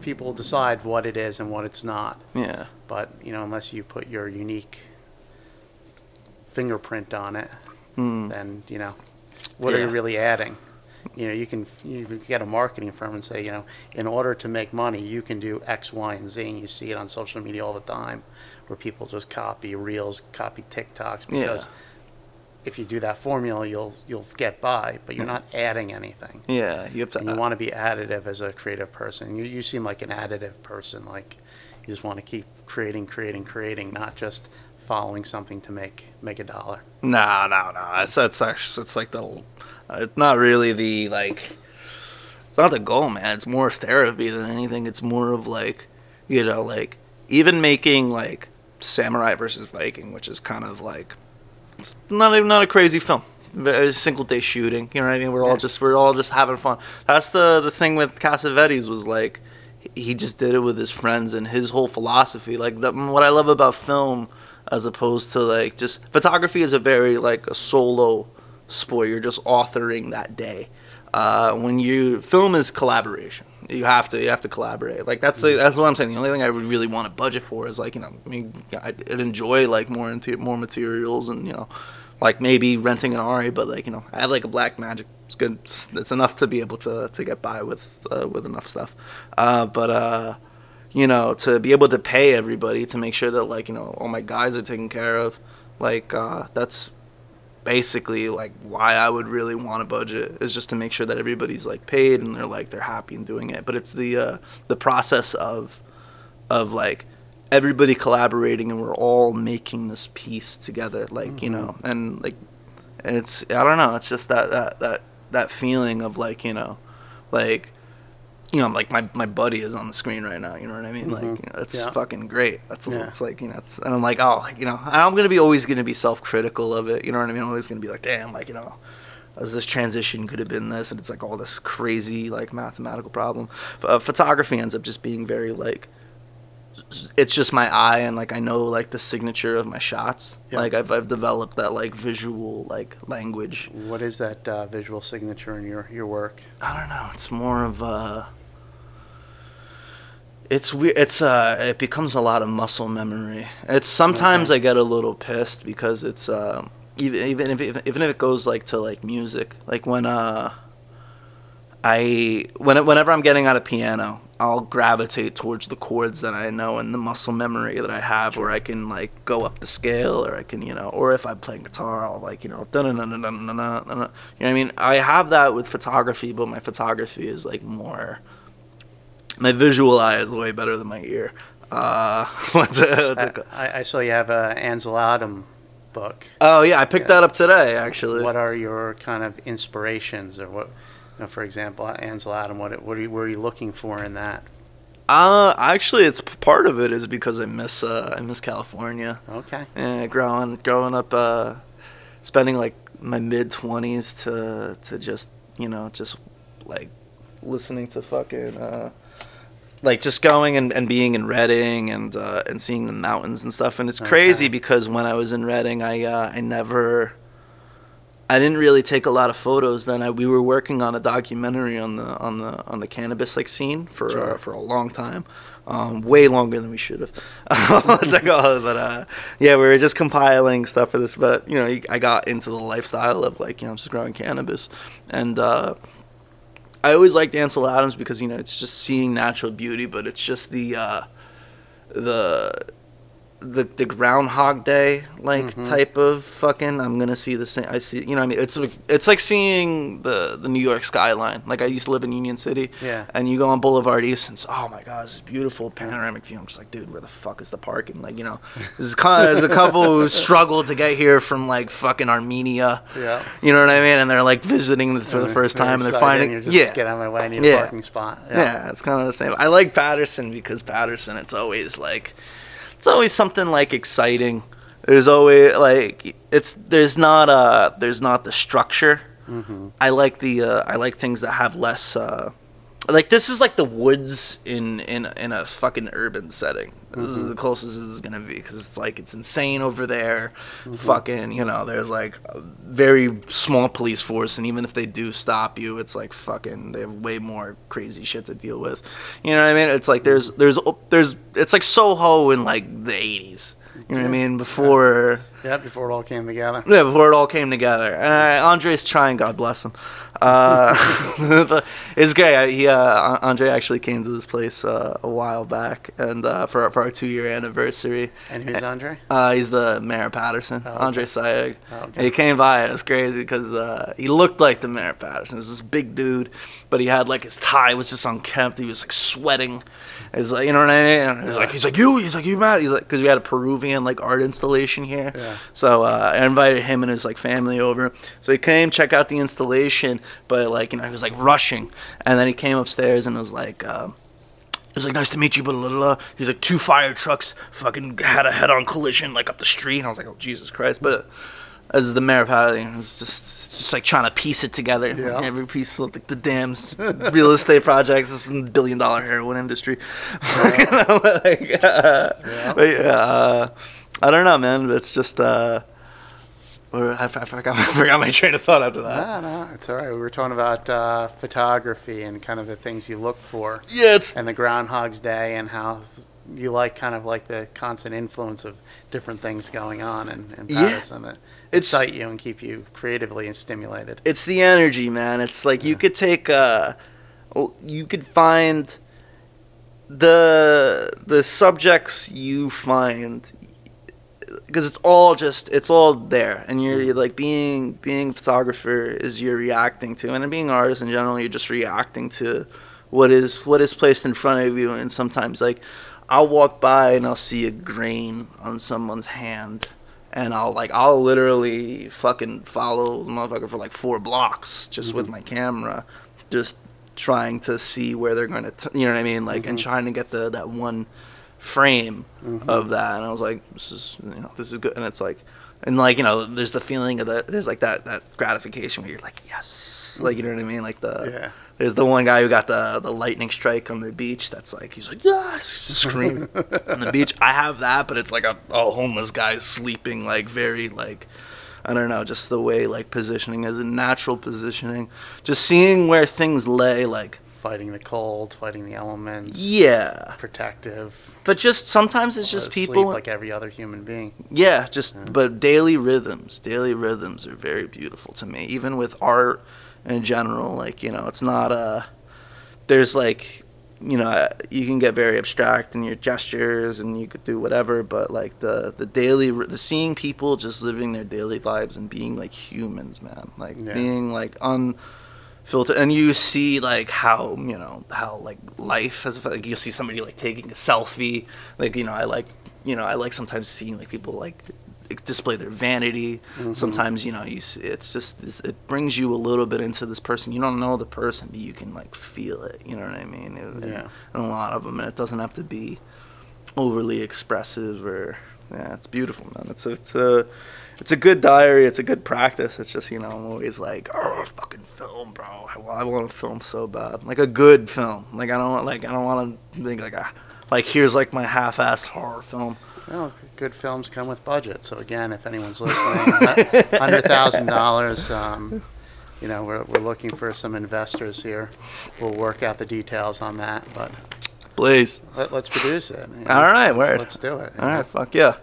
people decide what it is and what it's not. yeah But you know, unless you put your unique fingerprint on it, mm, then you know what are you really adding? You know you can you can get a marketing firm and say you know in order to make money you can do x y and z. And you see it on social media all the time where people just copy reels copy tiktoks because if you do that formula you'll you'll get by but you're Yeah. not adding anything. Yeah you have to and you want to be additive as a creative person. You, you seem like an additive person like you just want to keep creating creating creating not just following something to make make a dollar No, no, no. That's that's actually it's like the. uh, It's not really the like. It's not the goal, man. It's more therapy than anything. It's more of like, you know, like even making like Samurai versus Viking, which is kind of like, it's not even not a crazy film. Very single day shooting. You know what I mean? We're all Yeah. just we're all just having fun. That's the the thing with Cassavetes was like, he just did it with his friends and his whole philosophy. Like the, what I love about film as opposed to like just photography is a very like a solo sport. You're just authoring that day. Uh, when you film is collaboration. You have to you have to collaborate. Like that's that's what I'm saying. The only thing I would really want to budget for is like you know I mean I'd, enjoy like more into more materials and you know like maybe renting an ARRI, but like you know I have like a Blackmagic. It's good. It's, it's enough to be able to to get by with uh, with enough stuff. Uh, but uh, you know, to be able to pay everybody to make sure that like you know all my guys are taken care of, like uh, that's basically like why I would really want a budget is just to make sure that everybody's like paid and they're like they're happy in doing it. But it's the uh, the process of of like everybody collaborating and we're all making this piece together, like you know, and like and it's I don't know, it's just that that that that feeling of like you know, like you know, I'm like my, my buddy is on the screen right now. You know what I mean? Like, Mhm. you know, it's Yeah. fucking great. That's Yeah. it's like you know, it's, and I'm like, oh, like, you know, I'm gonna be always gonna be self critical of it. You know what I mean? I'm always gonna be like, damn, like you know, as this transition could have been this, and it's like all this crazy like mathematical problem. But, uh, photography ends up just being very like, it's just my eye, and like I know like the signature of my shots. Yeah. Like I've I've developed that like visual like language. What is that uh, visual signature in your, your work? I don't know. It's more of a. It's weird. It's uh. It becomes a lot of muscle memory. It's sometimes Okay. I get a little pissed because it's um even even if even if it goes like to like music like when uh. I when whenever I'm getting out a piano, I'll gravitate towards the chords that I know and the muscle memory that I have, where I can like go up the scale, or I can you know, or if I'm playing guitar, I'll like you know, dun dun dun dun dun dun dun. You know what I mean? I have that with photography, but my photography is like more. My visual eye is way better than my ear. Uh, what's it, what's it called? I, I saw you have a Ansel Adam book. Oh yeah, I picked Yeah. that up today actually. What are your kind of inspirations, or what? You know, for example, Ansel Adam. What what are you, what are you looking for in that? Uh, actually, it's part of it is because I miss uh, I miss California. Okay. Yeah, growing growing up, uh, spending like my mid twenties to to just you know just like listening to fucking uh, like just going and, and being in Redding and uh, and seeing the mountains and stuff. And it's crazy because when I was in Redding, I uh, I never. I didn't really take a lot of photos then. I, we were working on a documentary on the on the on the cannabis like scene for Sure. uh, for a long time, um, way longer than we should have. It's like, oh, but uh, yeah, we were just compiling stuff for this. But you know, I got into the lifestyle of like you know just growing cannabis, and uh, I always liked Ansel Adams because you know it's just seeing natural beauty, but it's just the uh, the the the Groundhog Day like Mm-hmm. type of fucking. I'm gonna see the same. I see. You know, what I mean, it's like it's like seeing the the New York skyline. Like I used to live in Union City. Yeah. And you go on Boulevard East, and it's oh my god, this is beautiful panoramic view. I'm just like, dude, where the fuck is the parking? Like, you know, there's, kind of, there's a couple who struggled to get here from like fucking Armenia. Yeah. You know what I mean? And they're like visiting for the first time, and they're finding You're just yeah. get out of my way. I need Yeah. a parking spot. Yeah. it's kind of the same. I like Paterson because Paterson, it's always like, it's always something like exciting. There's always like it's there's not uh there's not the structure. hmm I like the uh, I like things that have less. Uh, like this is like the woods in in in a fucking urban setting. This is mm-hmm. the closest this is gonna be because it's like it's insane over there. Mm-hmm. Fucking you know, there's like a very small police force, and even if they do stop you, it's like fucking they have way more crazy shit to deal with. You know what I mean? It's like there's mm-hmm. there's there's it's like Soho in like the '80s. You know what I mean? Before. Yeah, before it all came together. Yeah, before it all came together. And uh, Andre's trying, God bless him. Uh, it's great. I, he, uh, Andre actually came to this place uh, a while back, and uh, for for our two year anniversary. And who's Andre? Uh, he's the mayor of Paterson, Oh, okay. Andre Sayegh. Oh, okay. He came by. It was crazy because uh, he looked like the mayor of Paterson. He was this big dude, but he had like his tie was just unkempt. He was like sweating. It's like you know what I mean. He's like he's like you. He's like you mad. He's like because we had a Peruvian like art installation here. Yeah. So uh, I invited him and his like family over. So he came check out the installation, but like you know he was like rushing, and then he came upstairs and was like. Um, he was like, nice to meet you, blah, blah, blah. He's like, two fire trucks fucking had a head on collision, like up the street. And I was like, oh, Jesus Christ. But as the mayor of Paddington, it was just, it's just like trying to piece it together. Yeah. Every piece of like the dams, real estate projects, this billion dollar heroin industry. You know, like, uh, Yeah. But yeah, uh, I don't know, man. It's just, uh, I, I, forgot, I forgot my train of thought after that. No, no, it's all right. We were talking about uh, photography and kind of the things you look for, Yeah, it's and the Groundhog's Day, and how you like kind of like the constant influence of different things going on in, in Yeah. Paterson that It's- excite you and keep you creatively and stimulated. it's the energy, man. It's like you could take uh well, you could find the the subjects you find because it's all just it's all there and you're, you're like being being a photographer is you're reacting to and being an artist in general you're just reacting to what is what is placed in front of you and sometimes like I'll walk by and I'll see a grain on someone's hand and I'll like I'll literally fucking follow the motherfucker for like four blocks just with mm-hmm. my camera, just trying to see where they're gonna, t- you know what I mean, like and mm-hmm. trying to get the that one frame mm-hmm. of that. And I was like, this is you know this is good, and it's like, and like you know there's the feeling of the there's like that that gratification where you're like yes, like you know what I mean, like the Yeah. There's the one guy who got the the lightning strike on the beach. That's like he's like yes, screaming on the beach. I have that, but it's like a, a homeless guy sleeping like very like I don't know, just the way like positioning as a natural positioning, just seeing where things lay. Like Fighting the cold, fighting the elements, yeah, protective. but just sometimes it's just uh, sleep people. like every other human being. Yeah, just but daily rhythms. Daily rhythms are very beautiful to me. Even with art in general, like you know, it's not a. There's like, you know, you can get very abstract in your gestures, and you could do whatever. But like the the daily, the seeing people just living their daily lives and being like humans, man, like Yeah. being like unfiltered, and you see like how you know how like life has like you'll see somebody like taking a selfie, like you know I like you know I like sometimes seeing like people like display their vanity. Mm-hmm. Sometimes you know you it's just it brings you a little bit into this person. You don't know the person, but you can like feel it. You know what I mean? And, Yeah. and a lot of them, and it doesn't have to be overly expressive or yeah, it's beautiful, man. It's a, it's a it's a good diary. It's a good practice. It's just you know I'm always like oh fucking film, bro. I, I want to film so bad, like a good film. Like I don't want like I don't want to think like a, like here's like my half-assed horror film. Well, g- good films come with budget. So again, if anyone's listening, hundred thousand dollars. Um, you know, we're we're looking for some investors here. We'll work out the details on that, but Please. let, let's produce it. you know. All right, Let's- word. Let's do it. you All know. right, fuck yeah.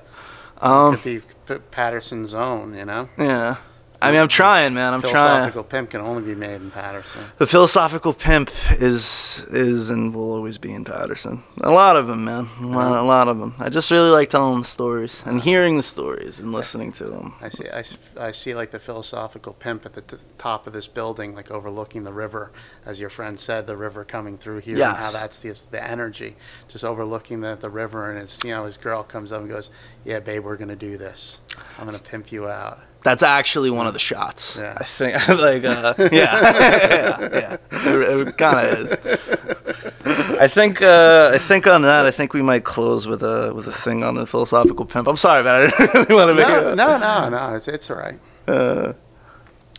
Um, Could be P- Paterson's own. You know. yeah. I mean, I'm trying, man. I'm trying. The philosophical Pimp can only be made in Paterson. The philosophical pimp is is and will always be in Paterson. A lot of them, man. A lot, a lot of them. I just really like telling the stories and hearing the stories and listening to them. I see, I, I see like the philosophical pimp at the t- top of this building, like overlooking the river, as your friend said, the river coming through here, and how that's the, the energy, just overlooking the, the river, and it's, you know, his girl comes up and goes, yeah, babe, we're gonna do this. I'm gonna pimp you out. That's actually one of the shots. Yeah. I think like uh, yeah, yeah, yeah. It, it kind of is. I think uh, I think on that I think we might close with a with a thing on the philosophical pimp. I'm sorry about it. I didn't really want to make No, it. no, no, no, it's, it's all right. Uh,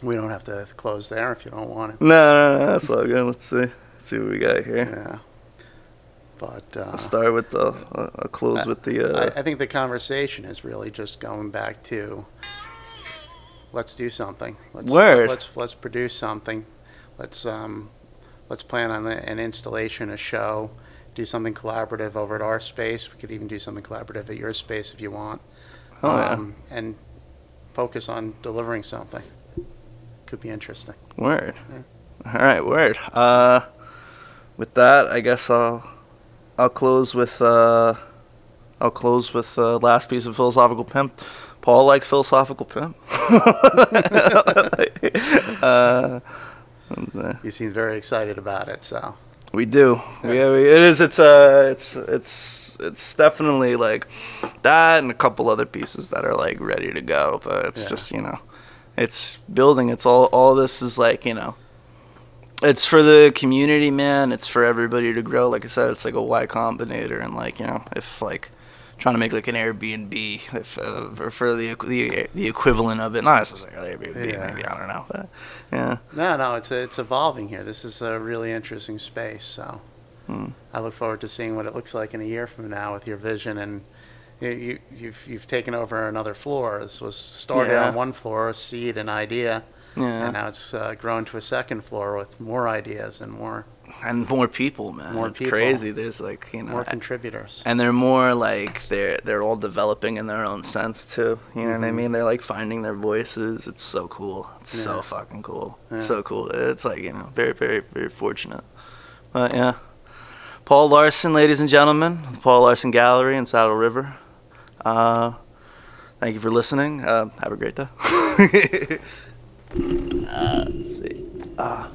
We don't have to close there if you don't want it. no, no, no, that's all good. Let's see. Let's see what we got here. Yeah. But, uh, I'll start with the. Uh, I'll close with the. Uh, I, I think the conversation is really just going back to let's do something. Let's, Word. Let's let's produce something. Let's um, let's plan on an installation, a show, do something collaborative over at our space. We could even do something collaborative at your space if you want. Oh, yeah. um, And focus on delivering something. Could be interesting. Word. All right, word. Uh, with that, I guess I'll I'll close with uh, I'll close with uh, last piece of philosophical pimp. Paul likes philosophical pimp. uh, and, uh, You seem very excited about it, so we do. We, Yeah. we- it is. It's uh, it's it's it's definitely like that and a couple other pieces that are like ready to go. But it's Yeah. just you know, it's building. It's all all this is like you know. It's for the community, man. It's for everybody to grow. Like I said, it's like a Y Combinator, and like you know, if like trying to make like an Airbnb, if uh, for, for the the the equivalent of it, not necessarily Airbnb, Yeah. maybe I don't know, but yeah, No, no, it's it's evolving here. This is a really interesting space. So Hmm. I look forward to seeing what it looks like in a year from now with your vision and. You, you, you've you've taken over another floor. This was started Yeah. on one floor, a seed, an idea, yeah. and now it's uh, grown to a second floor with more ideas and more and more people, man. More it's people. crazy. There's like you know, more contributors. and they're more like they're they're all developing in their own sense too. You know what I Mhm. mean? They're like finding their voices. It's so cool. It's so fucking cool. Yeah. It's so cool. It's like you know, very very very fortunate. But yeah, Paul Larsen, ladies and gentlemen, the Paul Larsen Gallery in Saddle River. Uh, thank you for listening. Uh, have a great day. uh, let's see. Ah.